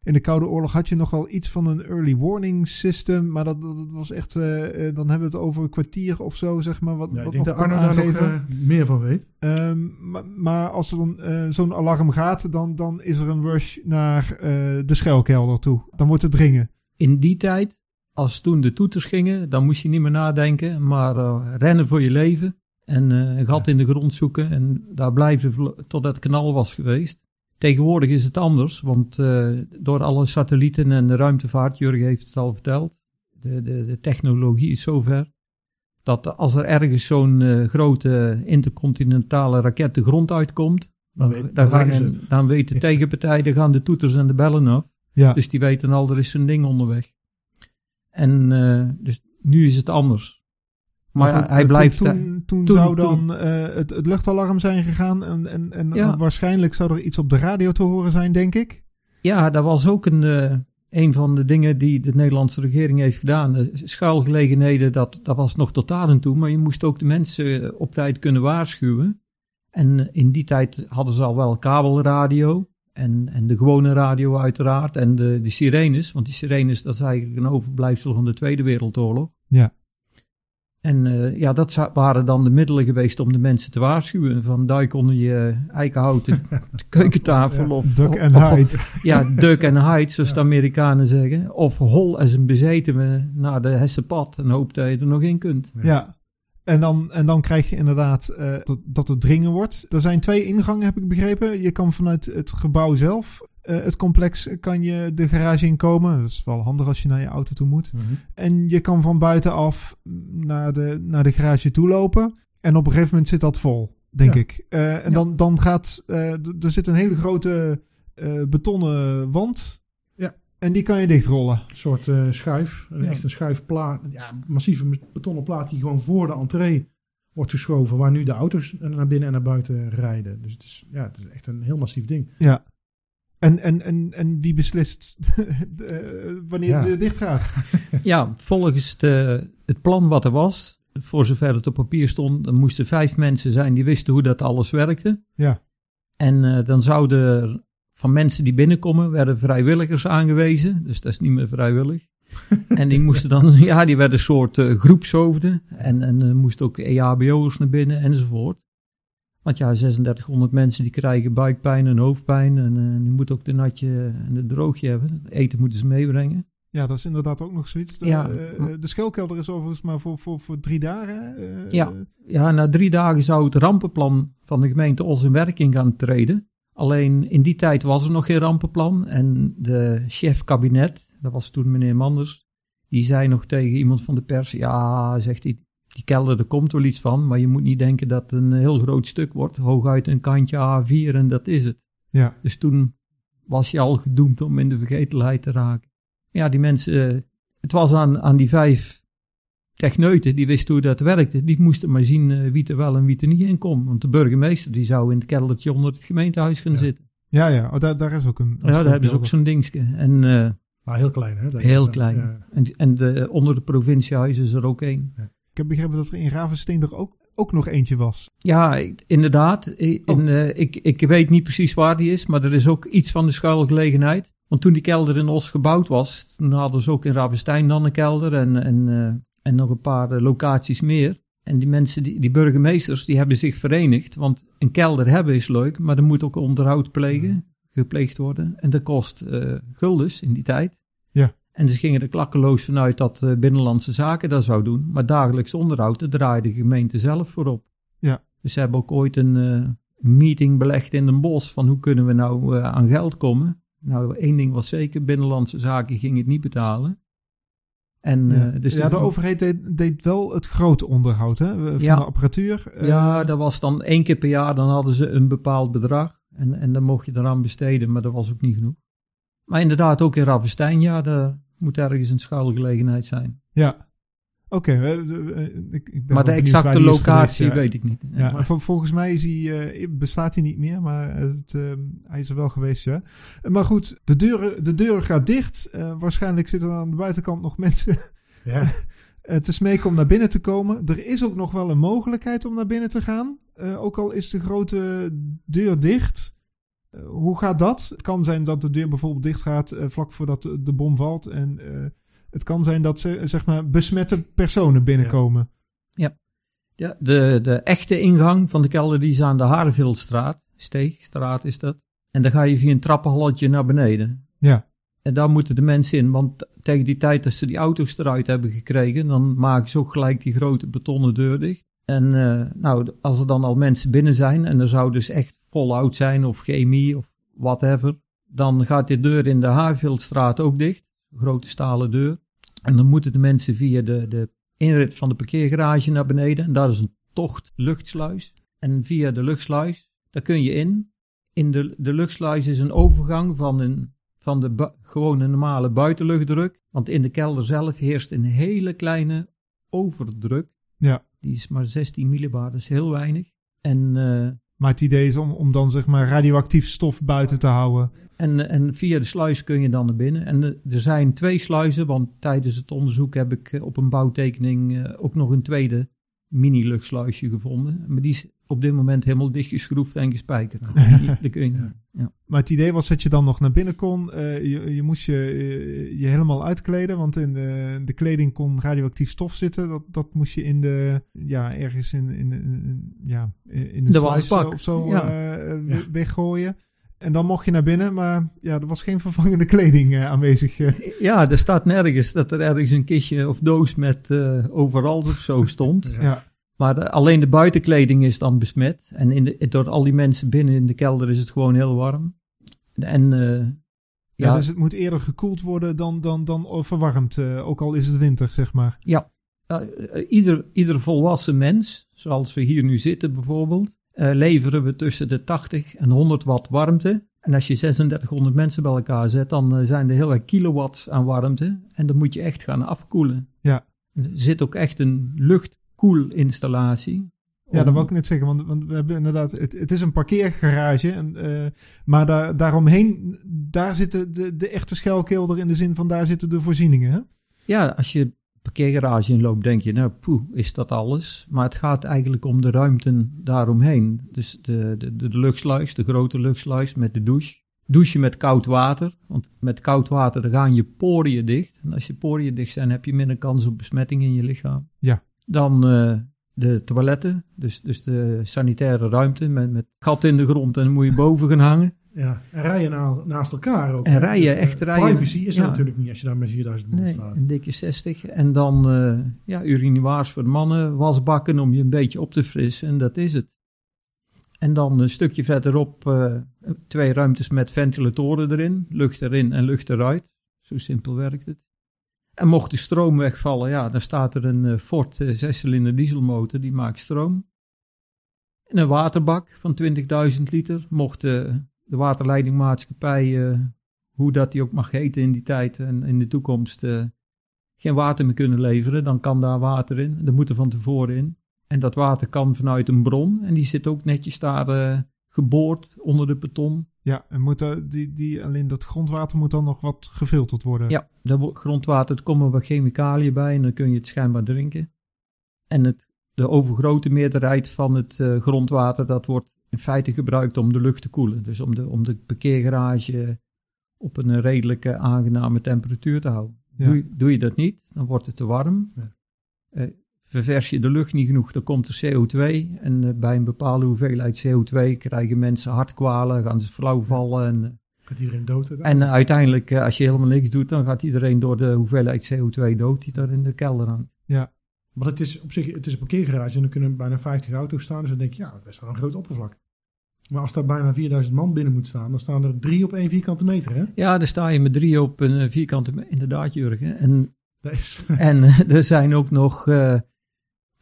In de Koude Oorlog had je nog wel iets van een early warning system. Maar dat, dat, dat was echt... eh, eh, dan hebben we het over een kwartier of zo, zeg maar. Wat, Ja, ik wat nog dat Arno daar nog aangeven. eh, meer van weet. Ehm, maar, maar als er dan eh, zo'n alarm gaat, dan, dan is er een rush naar eh, de schuilkelder toe. Dan wordt het dringen. in die tijd, als toen de toeters gingen, dan moest je niet meer nadenken, maar eh, rennen voor je leven. En eh, een gat in de grond zoeken en daar blijven totdat het knal was geweest. Tegenwoordig is het anders, want eh, door alle satellieten en de ruimtevaart, Jurgen heeft het al verteld, de, de, de technologie is zover, dat als er ergens zo'n eh, grote intercontinentale raket de grond uitkomt, Dan dan, weet- dan, dan gaan, weten dan weet de tegenpartij, dan gaan de toeters en de bellen af. Ja. Dus die weten al, er is een ding onderweg. En eh, dus nu is het anders. Maar, hij eh, blijft... Toen, toen, toen toen- zou dan eh, het, het luchtalarm zijn gegaan. En, en, en Ja. waarschijnlijk zou er iets op de radio te horen zijn, denk ik. ja, dat was ook een, eh, een van de dingen die de Nederlandse regering heeft gedaan. De schuilgelegenheden, dat, dat was nog tot aan toe. Maar je moest ook de mensen op tijd kunnen waarschuwen. En in die tijd hadden ze al wel kabelradio. En, en de gewone radio uiteraard. En de, de sirenes. Want die sirenes, dat is eigenlijk een overblijfsel van de Tweede Wereldoorlog. Ja. En eh, ja, dat waren dan de middelen geweest om de mensen te waarschuwen. Van duik onder je eikenhouten keukentafel. Ja, of, Duck and hide. ja, duck and hide, zoals de Amerikanen zeggen. Of hol als een bezeten naar de Hessenpad en hoop dat je er nog in kunt. Ja. En dan, en dan krijg je inderdaad eh, dat, dat het dringen wordt. Er zijn twee ingangen, heb ik begrepen. Je kan vanuit het gebouw zelf, eh, het complex, kan je de garage inkomen. Dat is wel handig als je naar je auto toe moet. En je kan van buitenaf naar de, naar de garage toe lopen. En op een gegeven moment zit dat vol, denk Ja. ik. Eh, en Ja. dan, dan gaat, eh, er zit een hele grote eh, betonnen wand. Ja. En die kan je dichtrollen. Een soort eh, schuif. Ja. Echt een schuifplaat. Ja, een massieve betonnen plaat die gewoon voor de entree wordt geschoven. Waar nu de auto's naar binnen en naar buiten rijden. Dus het is, ja, het is echt een heel massief ding. Ja. En, en, en, en wie beslist de- wanneer Ja. het dicht gaat? Ja, volgens de, het plan wat er was, voor zover het op papier stond, er moesten vijf mensen zijn die wisten hoe dat alles werkte. Ja. En eh, dan zouden van mensen die binnenkomen, werden vrijwilligers aangewezen. Dus dat is niet meer vrijwillig. en die moesten dan, ja, die werden een soort eh, groepshoofden. En, en er moesten ook EHBO'ers naar binnen enzovoort. Want ja, 3600 mensen die krijgen buikpijn en hoofdpijn. En eh, die moeten ook de natje en de droogje hebben. Eten moeten ze meebrengen. Ja, dat is inderdaad ook nog zoiets. De, Ja. eh, de schuilkelder is overigens maar voor, voor, voor drie dagen. eh, Ja. Ja, na drie dagen zou het rampenplan van de gemeente Os in werking gaan treden. Alleen in die tijd was er nog geen rampenplan. En de chef kabinet, dat was toen meneer Manders, die zei nog tegen iemand van de pers: Ja, zegt hij, die kelder, er komt wel iets van. Maar je moet niet denken dat het een heel groot stuk wordt. Hooguit een kantje A4 en dat is het. Ja. Dus toen was je al gedoemd om in de vergetelheid te raken. Ja, die mensen, eh, het was aan, aan die vijf techneuten, die wisten hoe dat werkte. Die moesten maar zien eh, wie er wel en wie er niet in kon. Want de burgemeester die zou in het keldertje onder het gemeentehuis gaan Ja. zitten. Ja, ja. Oh, daar, daar is ook een. Ja, daar hebben ze ook zo'n dingetje. En, eh, Maar heel klein, hè? Heel is, klein. ja. en, en de, onder de provinciehuis is er ook één. Ik heb begrepen dat er in Ravensteen er ook, ook nog eentje was. Ja, inderdaad. Oh. In, eh, ik, ik weet niet precies waar die is, maar er is ook iets van de schuilgelegenheid. Want toen die kelder in Os gebouwd was, toen hadden ze ook in Ravenstein dan een kelder en, en, eh, en nog een paar eh, locaties meer. En die mensen, die, die burgemeesters, die hebben zich verenigd. Want een kelder hebben is leuk, maar er moet ook onderhoud plegen, gepleegd worden. En dat kost eh guldens in die tijd. En ze gingen er klakkeloos vanuit dat eh, Binnenlandse Zaken dat zou doen. Maar dagelijks onderhoud, daar draaide de gemeente zelf voor op. Ja. Dus ze hebben ook ooit een eh, meeting belegd in een bos van hoe kunnen we nou eh, aan geld komen. Nou, één ding was zeker, Binnenlandse Zaken ging het niet betalen. En, Ja, dus ja de de- overheid deed, deed wel het grote onderhoud hè, van Ja. de apparatuur. Ja, dat was dan één keer per jaar, dan hadden ze een bepaald bedrag. En, en dan mocht je eraan besteden, maar dat was ook niet genoeg. Maar inderdaad, ook in Ravenstein, ja, daar moet ergens een schuilgelegenheid zijn. ja. Oké, ik, ik ben maar de exacte locatie geweest, ja. weet ik niet. Ja, maar vol- volgens mij is hij, eh, bestaat hij niet meer, maar het, eh, hij is er wel geweest, ja. Maar goed, de deuren, de deuren gaat dicht. Eh, waarschijnlijk zitten er aan de buitenkant nog mensen Ja. eh, te smeken om naar binnen te komen. Er is ook nog wel een mogelijkheid om naar binnen te gaan. Eh, ook al is de grote deur dicht. Hoe gaat dat? Het kan zijn dat de deur bijvoorbeeld dicht gaat eh, vlak voordat de, de bom valt. En eh, het kan zijn dat ze, zeg maar, besmette personen binnenkomen. Ja, de, de echte ingang van de kelder die is aan de Hareveldstraat. Steegstraat is dat. En dan ga je via een trappenhalletje naar beneden. Ja. En daar moeten de mensen in, want tegen die tijd dat ze die auto's eruit hebben gekregen, dan maken ze ook gelijk die grote betonnen deur dicht. En eh, nou, als er dan al mensen binnen zijn en er zou dus echt voluit zijn of chemie of whatever, dan gaat die deur in de Haarveldstraat ook dicht. Een grote stalen deur. En dan moeten de mensen via de, de inrit van de parkeergarage naar beneden. En daar is een tocht luchtsluis. En via de luchtsluis, daar kun je in. In de, de luchtsluis is een overgang van, een, van de gewone normale buitenluchtdruk. Want in de kelder zelf heerst een hele kleine overdruk. Ja. Die is maar 16 millibar, dat is heel weinig. En, eh, Maar het idee is om, om dan zeg maar radioactief stof buiten te houden. en, en via de sluis kun je dan naar binnen. En er zijn twee sluizen, want tijdens het onderzoek heb ik eh, op een bouwtekening eh, ook nog een tweede mini-luchtsluisje gevonden. Maar die is op dit moment helemaal dichtgeschroefd en gespijkerd. Die- Daar kun je niet. Ja. Maar het idee was dat je dan nog naar binnen kon. Eh, je, je moest je, eh, je helemaal uitkleden, want in de, de kleding kon radioactief stof zitten. Dat, dat moest je in de, ja, ergens in, in, in- ja, in De wasbak. of zo Ja. eh, Ja. weggooien. En dan mocht je naar binnen, maar ja, er was geen vervangende kleding aanwezig. Ja, er staat nergens dat er ergens een kistje of doos met overal of zo stond. ja. Maar de- alleen de buitenkleding is dan besmet. En in de, door al die mensen binnen in de kelder is het gewoon heel warm. En eh, Ja, ja, dus het moet eerder gekoeld worden dan, dan, dan verwarmd. eh, ook al is het winter, zeg maar. ja, eh, ieder, ieder volwassen mens, zoals we hier nu zitten bijvoorbeeld, eh, leveren we tussen de 80 en 100 watt warmte. En als je 3600 mensen bij elkaar zet, dan eh, zijn er heel veel kilowatts aan warmte. En dan moet je echt gaan afkoelen. Ja. Er zit ook echt een luchtkoelinstallatie. Ja, dat wil ik net zeggen, want, want we hebben inderdaad, het, het is een parkeergarage, en, eh, maar daar, daaromheen, daar zitten de, de echte schuilkelder in de zin van daar zitten de voorzieningen. Hè? Ja, als je parkeergarage inloopt, denk je, nou, poeh, is dat alles? Maar het gaat eigenlijk om de ruimten daaromheen. Dus de, de, de, de luchtsluis, de grote luchtsluis met de douche. Douchen met koud water, want met koud water dan gaan je poriën dicht. En als je poriën dicht zijn, heb je minder kans op besmetting in je lichaam. Ja. Dan eh, de toiletten, dus, dus de sanitaire ruimte met, met gat in de grond en dan moet je boven gaan hangen. Ja, en rijden na, naast elkaar ook. En rijden, eh, echt rijden. Privacy is er Ja. natuurlijk niet als je daar met 4000 man Nee, staat. een dikke 60. En dan eh ja, urinoirs voor de mannen, wasbakken om je een beetje op te frissen. En dat is het. En dan een stukje verderop twee ruimtes met ventilatoren erin. Lucht erin en lucht eruit. Zo simpel werkt het. En mocht de stroom wegvallen, ja, dan staat er een eh, Ford eh, zescilinder dieselmotor, die maakt stroom. En een waterbak van 20.000 liter. Mocht eh, de waterleidingmaatschappij, hoe dat die ook mag heten in die tijd en in de toekomst, geen water meer kunnen leveren, dan kan daar water in. Dat moet er van tevoren in. En dat water kan vanuit een bron. En die zit ook netjes daar geboord onder de beton. Ja, en moet er- die, die, alleen dat grondwater moet dan nog wat gefilterd worden. Ja, dat grondwater, er komen wat chemicaliën bij en dan kun je het schijnbaar drinken. En het, de overgrote meerderheid van het eh, grondwater, dat wordt in feite gebruikt om de lucht te koelen. Dus om de, om de parkeergarage op een redelijke aangename temperatuur te houden. Ja. Doe, je- doe je dat niet, dan wordt het te warm. Ja. Eh, ververs je de lucht niet genoeg, dan komt er CO2. En eh, bij een bepaalde hoeveelheid CO2 krijgen mensen hartkwalen, gaan ze flauw vallen. En, eh, Gaat iedereen dood? en eh, uiteindelijk, als je helemaal niks doet, dan gaat iedereen door de hoeveelheid CO2 dood die daar in de kelder hangt. Maar het is op zich het is een parkeergarage en er kunnen bijna 50 auto's staan. Dus dan denk je, ja, dat is wel een groot oppervlak. Maar als daar bijna 4000 man binnen moet staan, dan staan er drie op één vierkante meter. Hè? Ja, daar sta je met drie op een vierkante, me- inderdaad Jurgen. En, is, en er zijn ook nog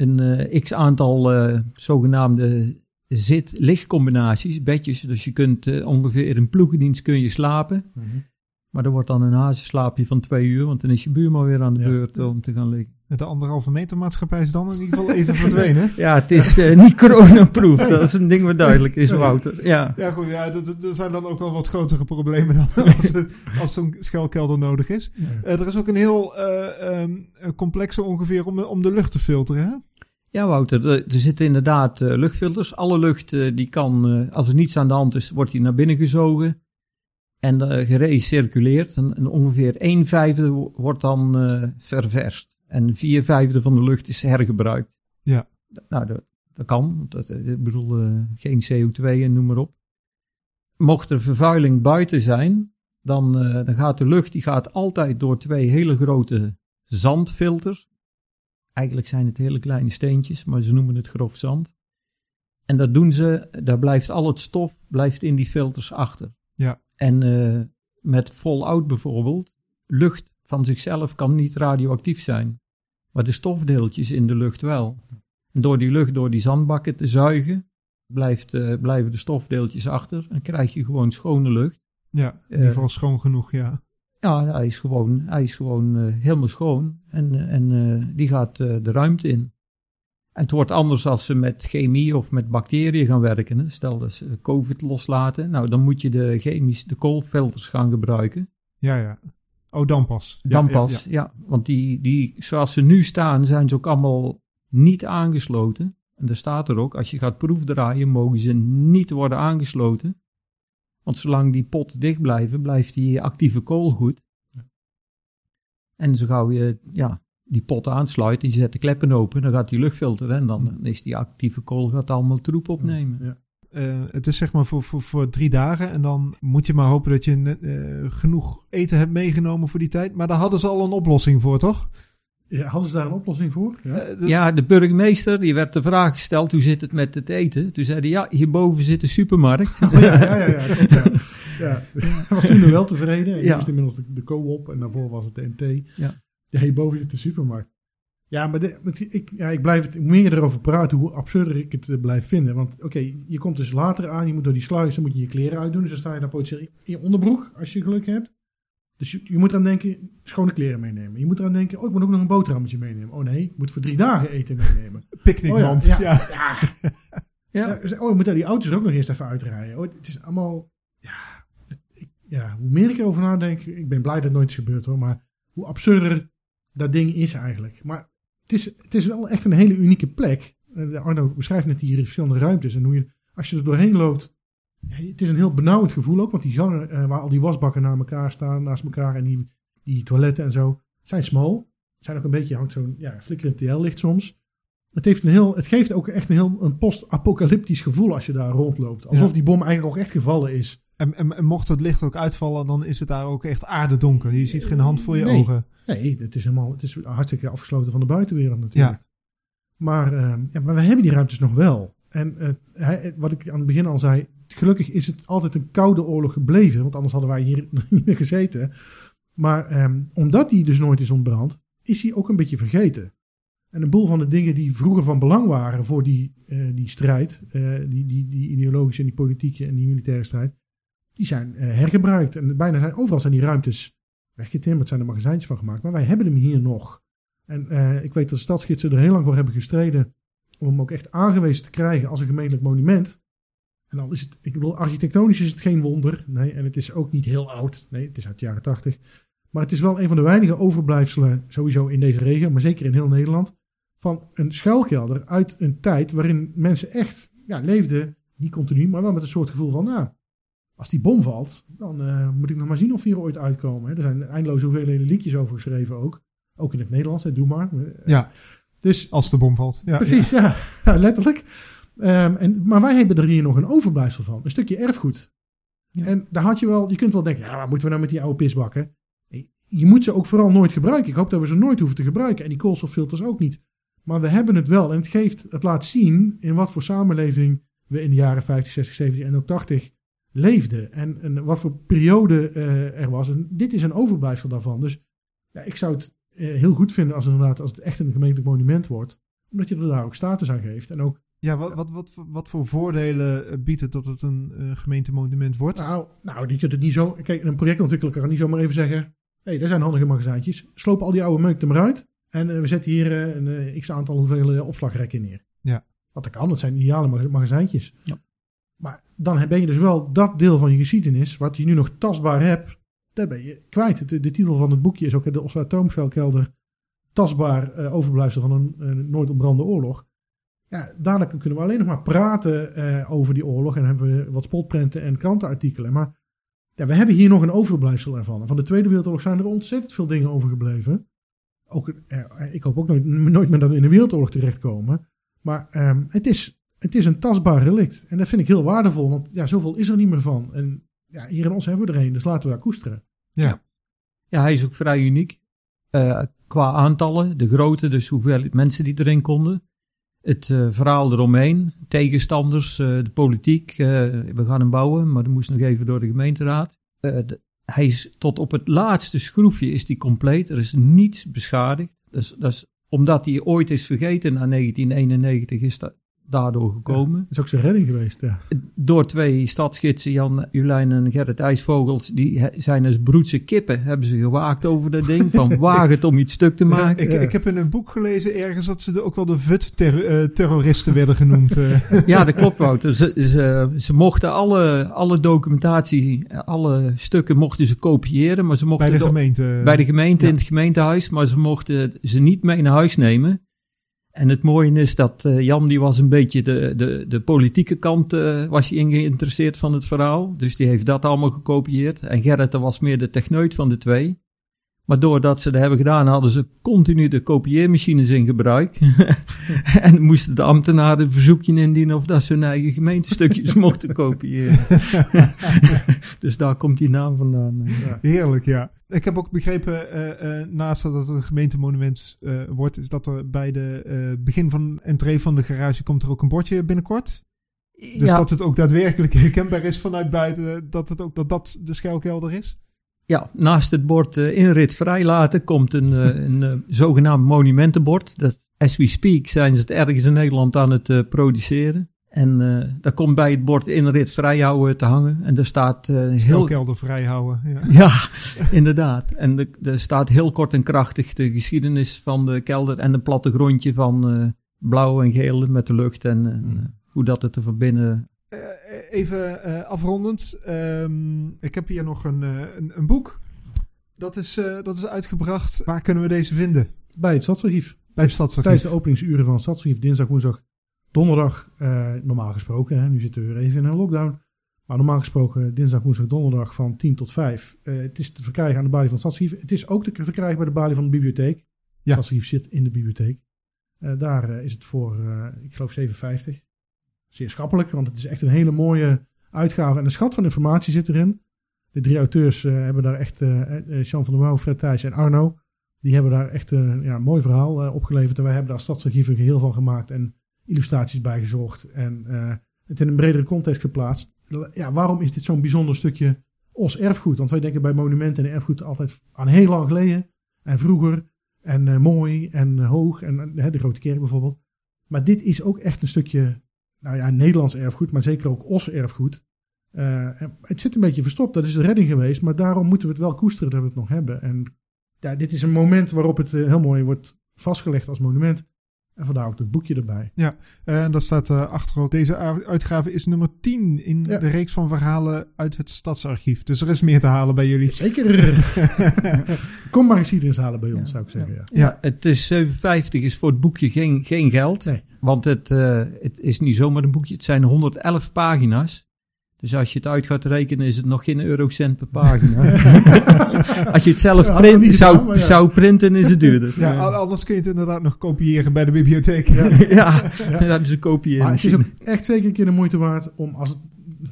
een eh, x aantal eh, zogenaamde zit-lichtcombinaties, bedjes. Dus je kunt eh, ongeveer in ploegendienst kun je slapen. Maar er wordt dan een hazenslaapje van twee uur, want dan is je buurman weer aan de Ja. beurt om te gaan liggen. De anderhalve meter maatschappij is dan in ieder geval even verdwenen. Ja, het is niet coronaproof. Dat is een ding wat duidelijk is, Wouter. Ja. Ja, goed, ja, er zijn dan ook wel wat grotere problemen dan als, als zo'n schuilkelder nodig is. Er is ook een heel eh, ehm, eh, complexe ongeveer om, de- om de lucht te filteren, hè? Ja, Wouter, er, zitten inderdaad eh, luchtfilters. Alle lucht eh, die kan, eh, als er niets aan de hand is, wordt die naar binnen gezogen en gerecirculeerd. En, ongeveer een vijfde wo- wordt dan ververst. En vier vijfde van de lucht is hergebruikt. Ja. Nou, dat, dat kan. Dat, ik bedoel, geen CO2 en noem maar op. Mocht er vervuiling buiten zijn, dan, dan gaat de lucht die gaat altijd door twee hele grote zandfilters. Eigenlijk zijn het hele kleine steentjes, maar ze noemen het grof zand. En dat doen ze, daar blijft al het stof blijft in die filters achter. Ja. En eh, met Fallout bijvoorbeeld, lucht van zichzelf kan niet radioactief zijn. Maar de stofdeeltjes in de lucht wel. En door die lucht door die zandbakken te zuigen, blijft, eh, blijven de stofdeeltjes achter. En krijg je gewoon schone lucht. Ja, in Eh, ieder geval schoon genoeg, ja. Ja, hij is gewoon, hij is gewoon eh, helemaal schoon. En, en eh, die gaat eh, de ruimte in. En het wordt anders als ze met chemie of met bacteriën gaan werken. Hè. Stel dat ze COVID loslaten. Nou, dan moet je de chemisch, de koolfilters gaan gebruiken. Ja, ja. Oh, dan pas. Dan ja, pas, ja. ja. Want die, die, zoals ze nu staan, zijn ze ook allemaal niet aangesloten. En daar staat er ook, als je gaat proefdraaien, mogen ze niet worden aangesloten. Want zolang die pot dicht blijven, blijft die actieve kool goed. En zo gauw je ja, die pot aansluit en je zet de kleppen open, dan gaat die lucht filteren en dan is die actieve kool gaat allemaal troep opnemen. Ja. Eh, het is zeg maar voor, voor, voor drie dagen. En dan moet je maar hopen dat je eh, genoeg eten hebt meegenomen voor die tijd. Maar daar hadden ze al een oplossing voor, toch? Ja, hadden ze daar een oplossing voor? Ja. Eh, Ja, de burgemeester, die werd de vraag gesteld, hoe zit het met het eten? Toen zei hij, ja, hierboven zit de supermarkt. Oh, ja, ja, ja, ja, klopt, ja. ja. Hij was toen nog wel tevreden. En Ja. moest inmiddels de, de co-op en daarvoor was het de NT. Ja. Ja, hierboven zit de supermarkt. Ja, maar de, ik, ja, ik blijf het hoe meer erover praten, hoe absurder ik het eh, blijf vinden. Want oké, je komt dus later aan, je moet door die sluis, dan moet je je kleren uitdoen. Dus dan sta je daar potentieel in je onderbroek, als je geluk hebt. Dus je, je moet eraan denken, schone kleren meenemen. Je moet eraan denken, oh, ik moet ook nog een boterhammetje meenemen. Oh nee, ik moet voor drie dagen eten meenemen. Picknickmand. Oh ja, ja. ja. Ja. Ja, oh, we moeten die auto's ook nog eerst even uitrijden. Oh, het is allemaal, ja, ik, ja, hoe meer ik erover nadenk, ik ben blij dat het nooit is gebeurd hoor, maar hoe absurder dat ding is eigenlijk. Maar het is, het is wel echt een hele unieke plek. Eh, Arno beschrijft net hier verschillende ruimtes en hoe je, als je er doorheen loopt, het is een heel benauwend gevoel ook, want die gangen eh, waar al die wasbakken naast elkaar staan, naast elkaar en die, die toiletten en zo, zijn smal. Zijn ook een beetje, hangt zo'n ja, flikkerend TL-licht soms. Het, heeft een heel, het geeft ook echt een heel een post-apocalyptisch gevoel als je daar rondloopt. Alsof Ja. die bom eigenlijk ook echt gevallen is. En, en, en mocht het licht ook uitvallen, dan is het daar ook echt aardedonker. Je ziet geen hand voor je Nee. ogen. Nee, het is helemaal, het is hartstikke afgesloten van de buitenwereld natuurlijk. Ja. Maar, eh, ja, maar we hebben die ruimtes nog wel. En eh, hij, wat ik aan het begin al zei, gelukkig is het altijd een koude oorlog gebleven, want anders hadden wij hier niet meer gezeten. Maar ehm, omdat die dus nooit is ontbrand, is hij ook een beetje vergeten. En een boel van de dingen die vroeger van belang waren voor die, eh, die strijd, eh, die, die, die ideologische en die politieke en die militaire strijd, die zijn eh, hergebruikt. En bijna zijn, overal zijn die ruimtes weggetimmerd, zijn er magazijntjes van gemaakt. Maar wij hebben hem hier nog. En ik weet dat stadsgidsen er heel lang voor hebben gestreden om hem ook echt aangewezen te krijgen als een gemeentelijk monument. En dan is het, ik bedoel, architectonisch is het geen wonder. Nee, en het is ook niet heel oud. Nee, het is uit de jaren tachtig. Maar het is wel een van de weinige overblijfselen, sowieso in deze regio, maar zeker in heel Nederland, van een schuilkelder uit een tijd waarin mensen echt ja, leefden, niet continu, maar wel met een soort gevoel van, nou, als die bom valt, dan eh, moet ik nog maar zien of we hier ooit uitkomen. hè. Er zijn eindeloze hoeveelheden liedjes over geschreven ook. Ook in het Nederlands, hè, doe maar. Ja, Dus als de bom valt. Ja, Precies, ja. Ja, letterlijk. Ehm, en, maar wij hebben er hier nog een overblijfsel van. Een stukje erfgoed. Ja. En daar had je wel, je kunt wel denken, ja, wat moeten we nou met die oude pisbakken? Nee, Je moet ze ook vooral nooit gebruiken. Ik hoop dat we ze nooit hoeven te gebruiken. En die koolstoffilters ook niet. Maar we hebben het wel. En het geeft, het laat zien in wat voor samenleving we in de jaren 50, 60, 70 en ook 80 leefden. En, en wat voor periode eh, er was. En dit is een overblijfsel daarvan. Dus ja, ik zou het eh, heel goed vinden als, inderdaad, als het echt een gemeentelijk monument wordt. Omdat je er daar ook status aan geeft. En ook, Ja, wat, wat, wat, wat voor voordelen eh, biedt het dat het een eh, gemeentemonument wordt? nou, nou, je kunt het niet zo... Kijk, een projectontwikkelaar kan niet zomaar even zeggen... Hé, hey, daar zijn handige magazijntjes. Sloop al die oude meuk er maar uit. En eh, we zetten hier eh, een eh, x-aantal hoeveel opslagrekken neer. Ja. Wat dat kan, dat zijn ideale mag- magazijntjes. Ja. Maar dan ben je dus wel dat deel van je geschiedenis... wat je nu nog tastbaar hebt... daar ben je kwijt. De, de titel van het boekje is ook de Oslo Atoomschuilkelder... tastbaar eh, overblijfsel van een, een nooit ontbrande oorlog. Ja, daarna kunnen we alleen nog maar praten eh, over die oorlog. En hebben we wat spotprenten en krantenartikelen. Maar ja, we hebben hier nog een overblijfsel ervan. En van de Tweede Wereldoorlog zijn er ontzettend veel dingen overgebleven. Ook, eh, ik hoop ook nooit, nooit meer dat we in de Wereldoorlog terechtkomen. Maar ehm, het, is, het is een tastbaar relict. En dat vind ik heel waardevol. Want ja, zoveel is er niet meer van. En ja, hier in ons hebben we er een. Dus laten we daar koesteren. Ja. Ja, hij is ook vrij uniek. Eh, qua aantallen, de grootte, dus hoeveel mensen die erin konden. Het eh, verhaal eromheen, tegenstanders, eh, de politiek. eh, we gaan hem bouwen, maar dat moest nog even door de gemeenteraad. Hij is tot op het laatste schroefje is die compleet. Er is niets beschadigd. Dus, dat is, omdat hij ooit is vergeten na 1991 is dat daardoor gekomen Dat is ook zijn redding geweest. Ja. door twee stadsgidsen, Jan Julijn en Gerrit IJsvogels, die zijn als broedse kippen, hebben ze gewaakt over dat ding, van waag het om iets stuk te maken. ik, ja. ik heb in een boek gelezen ergens dat ze de- ook wel de VUT-terroristen werden genoemd. eh. Ja, dat klopt Wouter. Ze, ze, ze mochten alle, alle documentatie, alle stukken mochten ze kopiëren, maar ze mochten bij de de- gemeente. bij de gemeente Ja. in het gemeentehuis, maar ze mochten ze niet mee naar huis nemen. En het mooie is dat eh, Jan die was een beetje de, de, de politieke kant eh, was hij in geïnteresseerd van het verhaal. Dus die heeft dat allemaal gekopieerd. En Gerrit was meer de techneut van de twee. Maar doordat ze dat hebben gedaan, hadden ze continu de kopieermachines in gebruik. en moesten de ambtenaren een verzoekje indienen of dat ze hun eigen gemeentestukjes mochten kopiëren. dus daar komt die naam vandaan. eh. Heerlijk, ja. Ik heb ook begrepen, eh, eh, naast dat het een gemeentemonument eh, wordt, is dat er bij de begin van entree van de garage komt er ook een bordje binnenkort. Dus Ja. dat het ook daadwerkelijk herkenbaar is vanuit buiten, dat het ook dat dat de schuilkelder is. Ja, naast het bord eh, inrit vrijlaten komt een, eh, een eh, zogenaamd monumentenbord. Dat, as we speak zijn ze het ergens in Nederland aan het produceren. En eh daar komt bij het bord inrit vrijhouden te hangen. En daar staat heel... Schuilkelder vrijhouden. Ja. Ja, inderdaad. En er staat heel kort en krachtig de geschiedenis van de kelder en een plattegrondje van blauw en geel met de lucht. En eh, hoe dat het er van binnen... Even eh, afrondend. Ehm, ik heb hier nog een, eh, een, een boek. Dat is, eh, dat is uitgebracht. Waar kunnen we deze vinden? Bij het Stadsarchief. Bij het Stadsarchief. Tijdens de openingsuren van het Stadsarchief. Dinsdag, woensdag, donderdag. normaal gesproken. Hè, nu zitten we weer even in een lockdown. Maar normaal gesproken dinsdag, woensdag, donderdag van 10 tot 5. Eh, het is te verkrijgen aan de balie van het Stadsarchief. Het is ook te verkrijgen bij de balie van de bibliotheek. Het Ja. Stadsarchief zit in de bibliotheek. Daar is het voor, ik geloof, 7,50. Zeer schappelijk, want het is echt een hele mooie uitgave. En een schat van informatie zit erin. De drie auteurs eh, hebben daar echt, eh eh, Jean van der Wouw, Fred Thijs en Arno, die hebben daar echt eh, ja, een mooi verhaal opgeleverd. En wij hebben daar Stadsarchief een geheel van gemaakt en illustraties bij gezocht. En het in een bredere context geplaatst. Ja, waarom is dit zo'n bijzonder stukje Os erfgoed? Want wij denken bij monumenten en erfgoed altijd aan heel lang geleden en vroeger en mooi en hoog en de Grote Kerk bijvoorbeeld. Maar dit is ook echt een stukje, nou ja, Nederlands erfgoed, maar zeker ook Os erfgoed. Eh, het zit een beetje verstopt, dat is de redding geweest, maar daarom moeten we het wel koesteren dat we het nog hebben. En ja, dit is een moment waarop het eh, heel mooi wordt vastgelegd als monument. En vandaar ook dat boekje erbij. Eh, En daar staat eh, achter ook. Deze uitgave is nummer 10 in Ja. de reeks van verhalen uit het Stadsarchief. Dus er is meer te halen bij jullie. Zeker. Kom maar geschiedenis halen bij ons, zou ik zeggen. Ja. Ja. Het is 57 is voor het boekje geen, geen geld. Nee. Want het, eh, het is niet zomaar een boekje. Het zijn 111 pagina's. Dus als je het uit gaat rekenen, is het nog geen eurocent per pagina. als je het zelf Ja, print, zou, gedaan, maar ja. zou printen, is het duurder. Ja, anders kun je het inderdaad nog kopiëren bij de bibliotheek. ja, dat is een kopie. Maar het is ook echt zeker een keer de moeite waard om, als het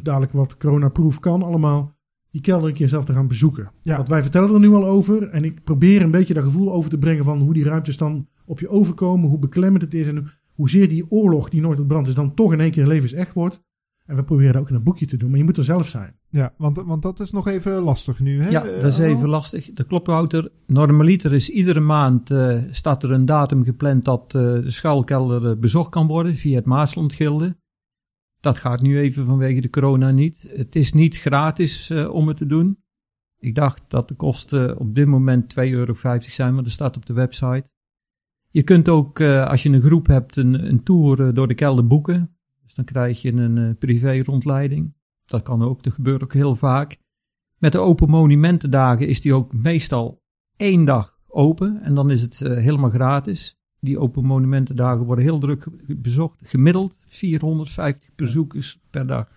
dadelijk wat coronaproof kan allemaal, die kelder een keer zelf te gaan bezoeken. Ja. Want wij vertellen er nu al over en ik probeer een beetje dat gevoel over te brengen van hoe die ruimtes dan op je overkomen, hoe beklemmend het is en hoezeer die oorlog die nooit tot brand is dan toch in één keer levensecht wordt. En we proberen dat ook in een boekje te doen, maar je moet er zelf zijn. Ja, want, want dat is nog even lastig nu. Hè? Ja, Eh, dat is Arno? even lastig. De klophouder, normaliter is iedere maand eh, staat er een datum gepland dat eh, de schuilkelder eh, bezocht kan worden via het Maaslandgilde. Dat gaat nu even vanwege de corona niet. Het is niet gratis eh, om het te doen. Ik dacht dat de kosten op dit moment 2,50 euro zijn, maar dat staat op de website. Je kunt ook, eh, als je een groep hebt, een, een tour eh, door de kelder boeken. Dus dan krijg je een eh, privé rondleiding. Dat kan ook, dat gebeurt ook heel vaak. Met de Open Monumentendagen is die ook meestal één dag open en dan is het eh, helemaal gratis. Die Open Monumentendagen worden heel druk bezocht. Gemiddeld 450 bezoekers per dag.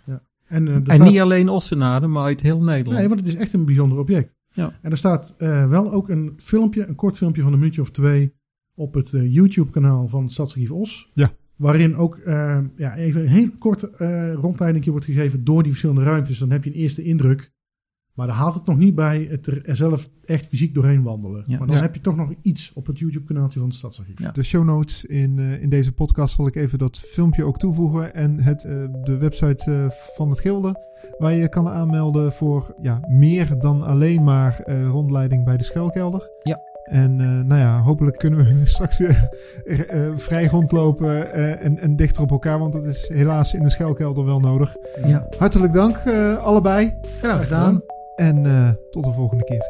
En, eh, En staat- niet alleen Ossenaren, maar uit heel Nederland. Nee, want het is echt een bijzonder object. Ja. En er staat eh, wel ook een filmpje, een kort filmpje van een minuutje of twee op het YouTube-kanaal van Stadsarchief Os. Ja. Waarin ook eh, ja, even een heel kort eh rondleiding wordt gegeven door die verschillende ruimtes. Dan heb je een eerste indruk. Maar daar haalt het nog niet bij het er zelf echt fysiek doorheen wandelen. Ja. Maar dan Ja. heb je toch nog iets op het YouTube-kanaaltje van het Stadsarchief. Ja. De show notes in, eh, in deze podcast zal ik even dat filmpje ook toevoegen. En het, eh, de website eh, van het Gilde. Waar je kan aanmelden voor ja, meer dan alleen maar eh, rondleiding bij de schuilkelder. Ja. En eh, nou ja, hopelijk kunnen we straks weer eh, vrij rondlopen eh, en, en dichter op elkaar. Want dat is helaas in de schuilkelder wel nodig. Ja, Hartelijk dank eh, allebei. graag gedaan. En eh, tot de volgende keer.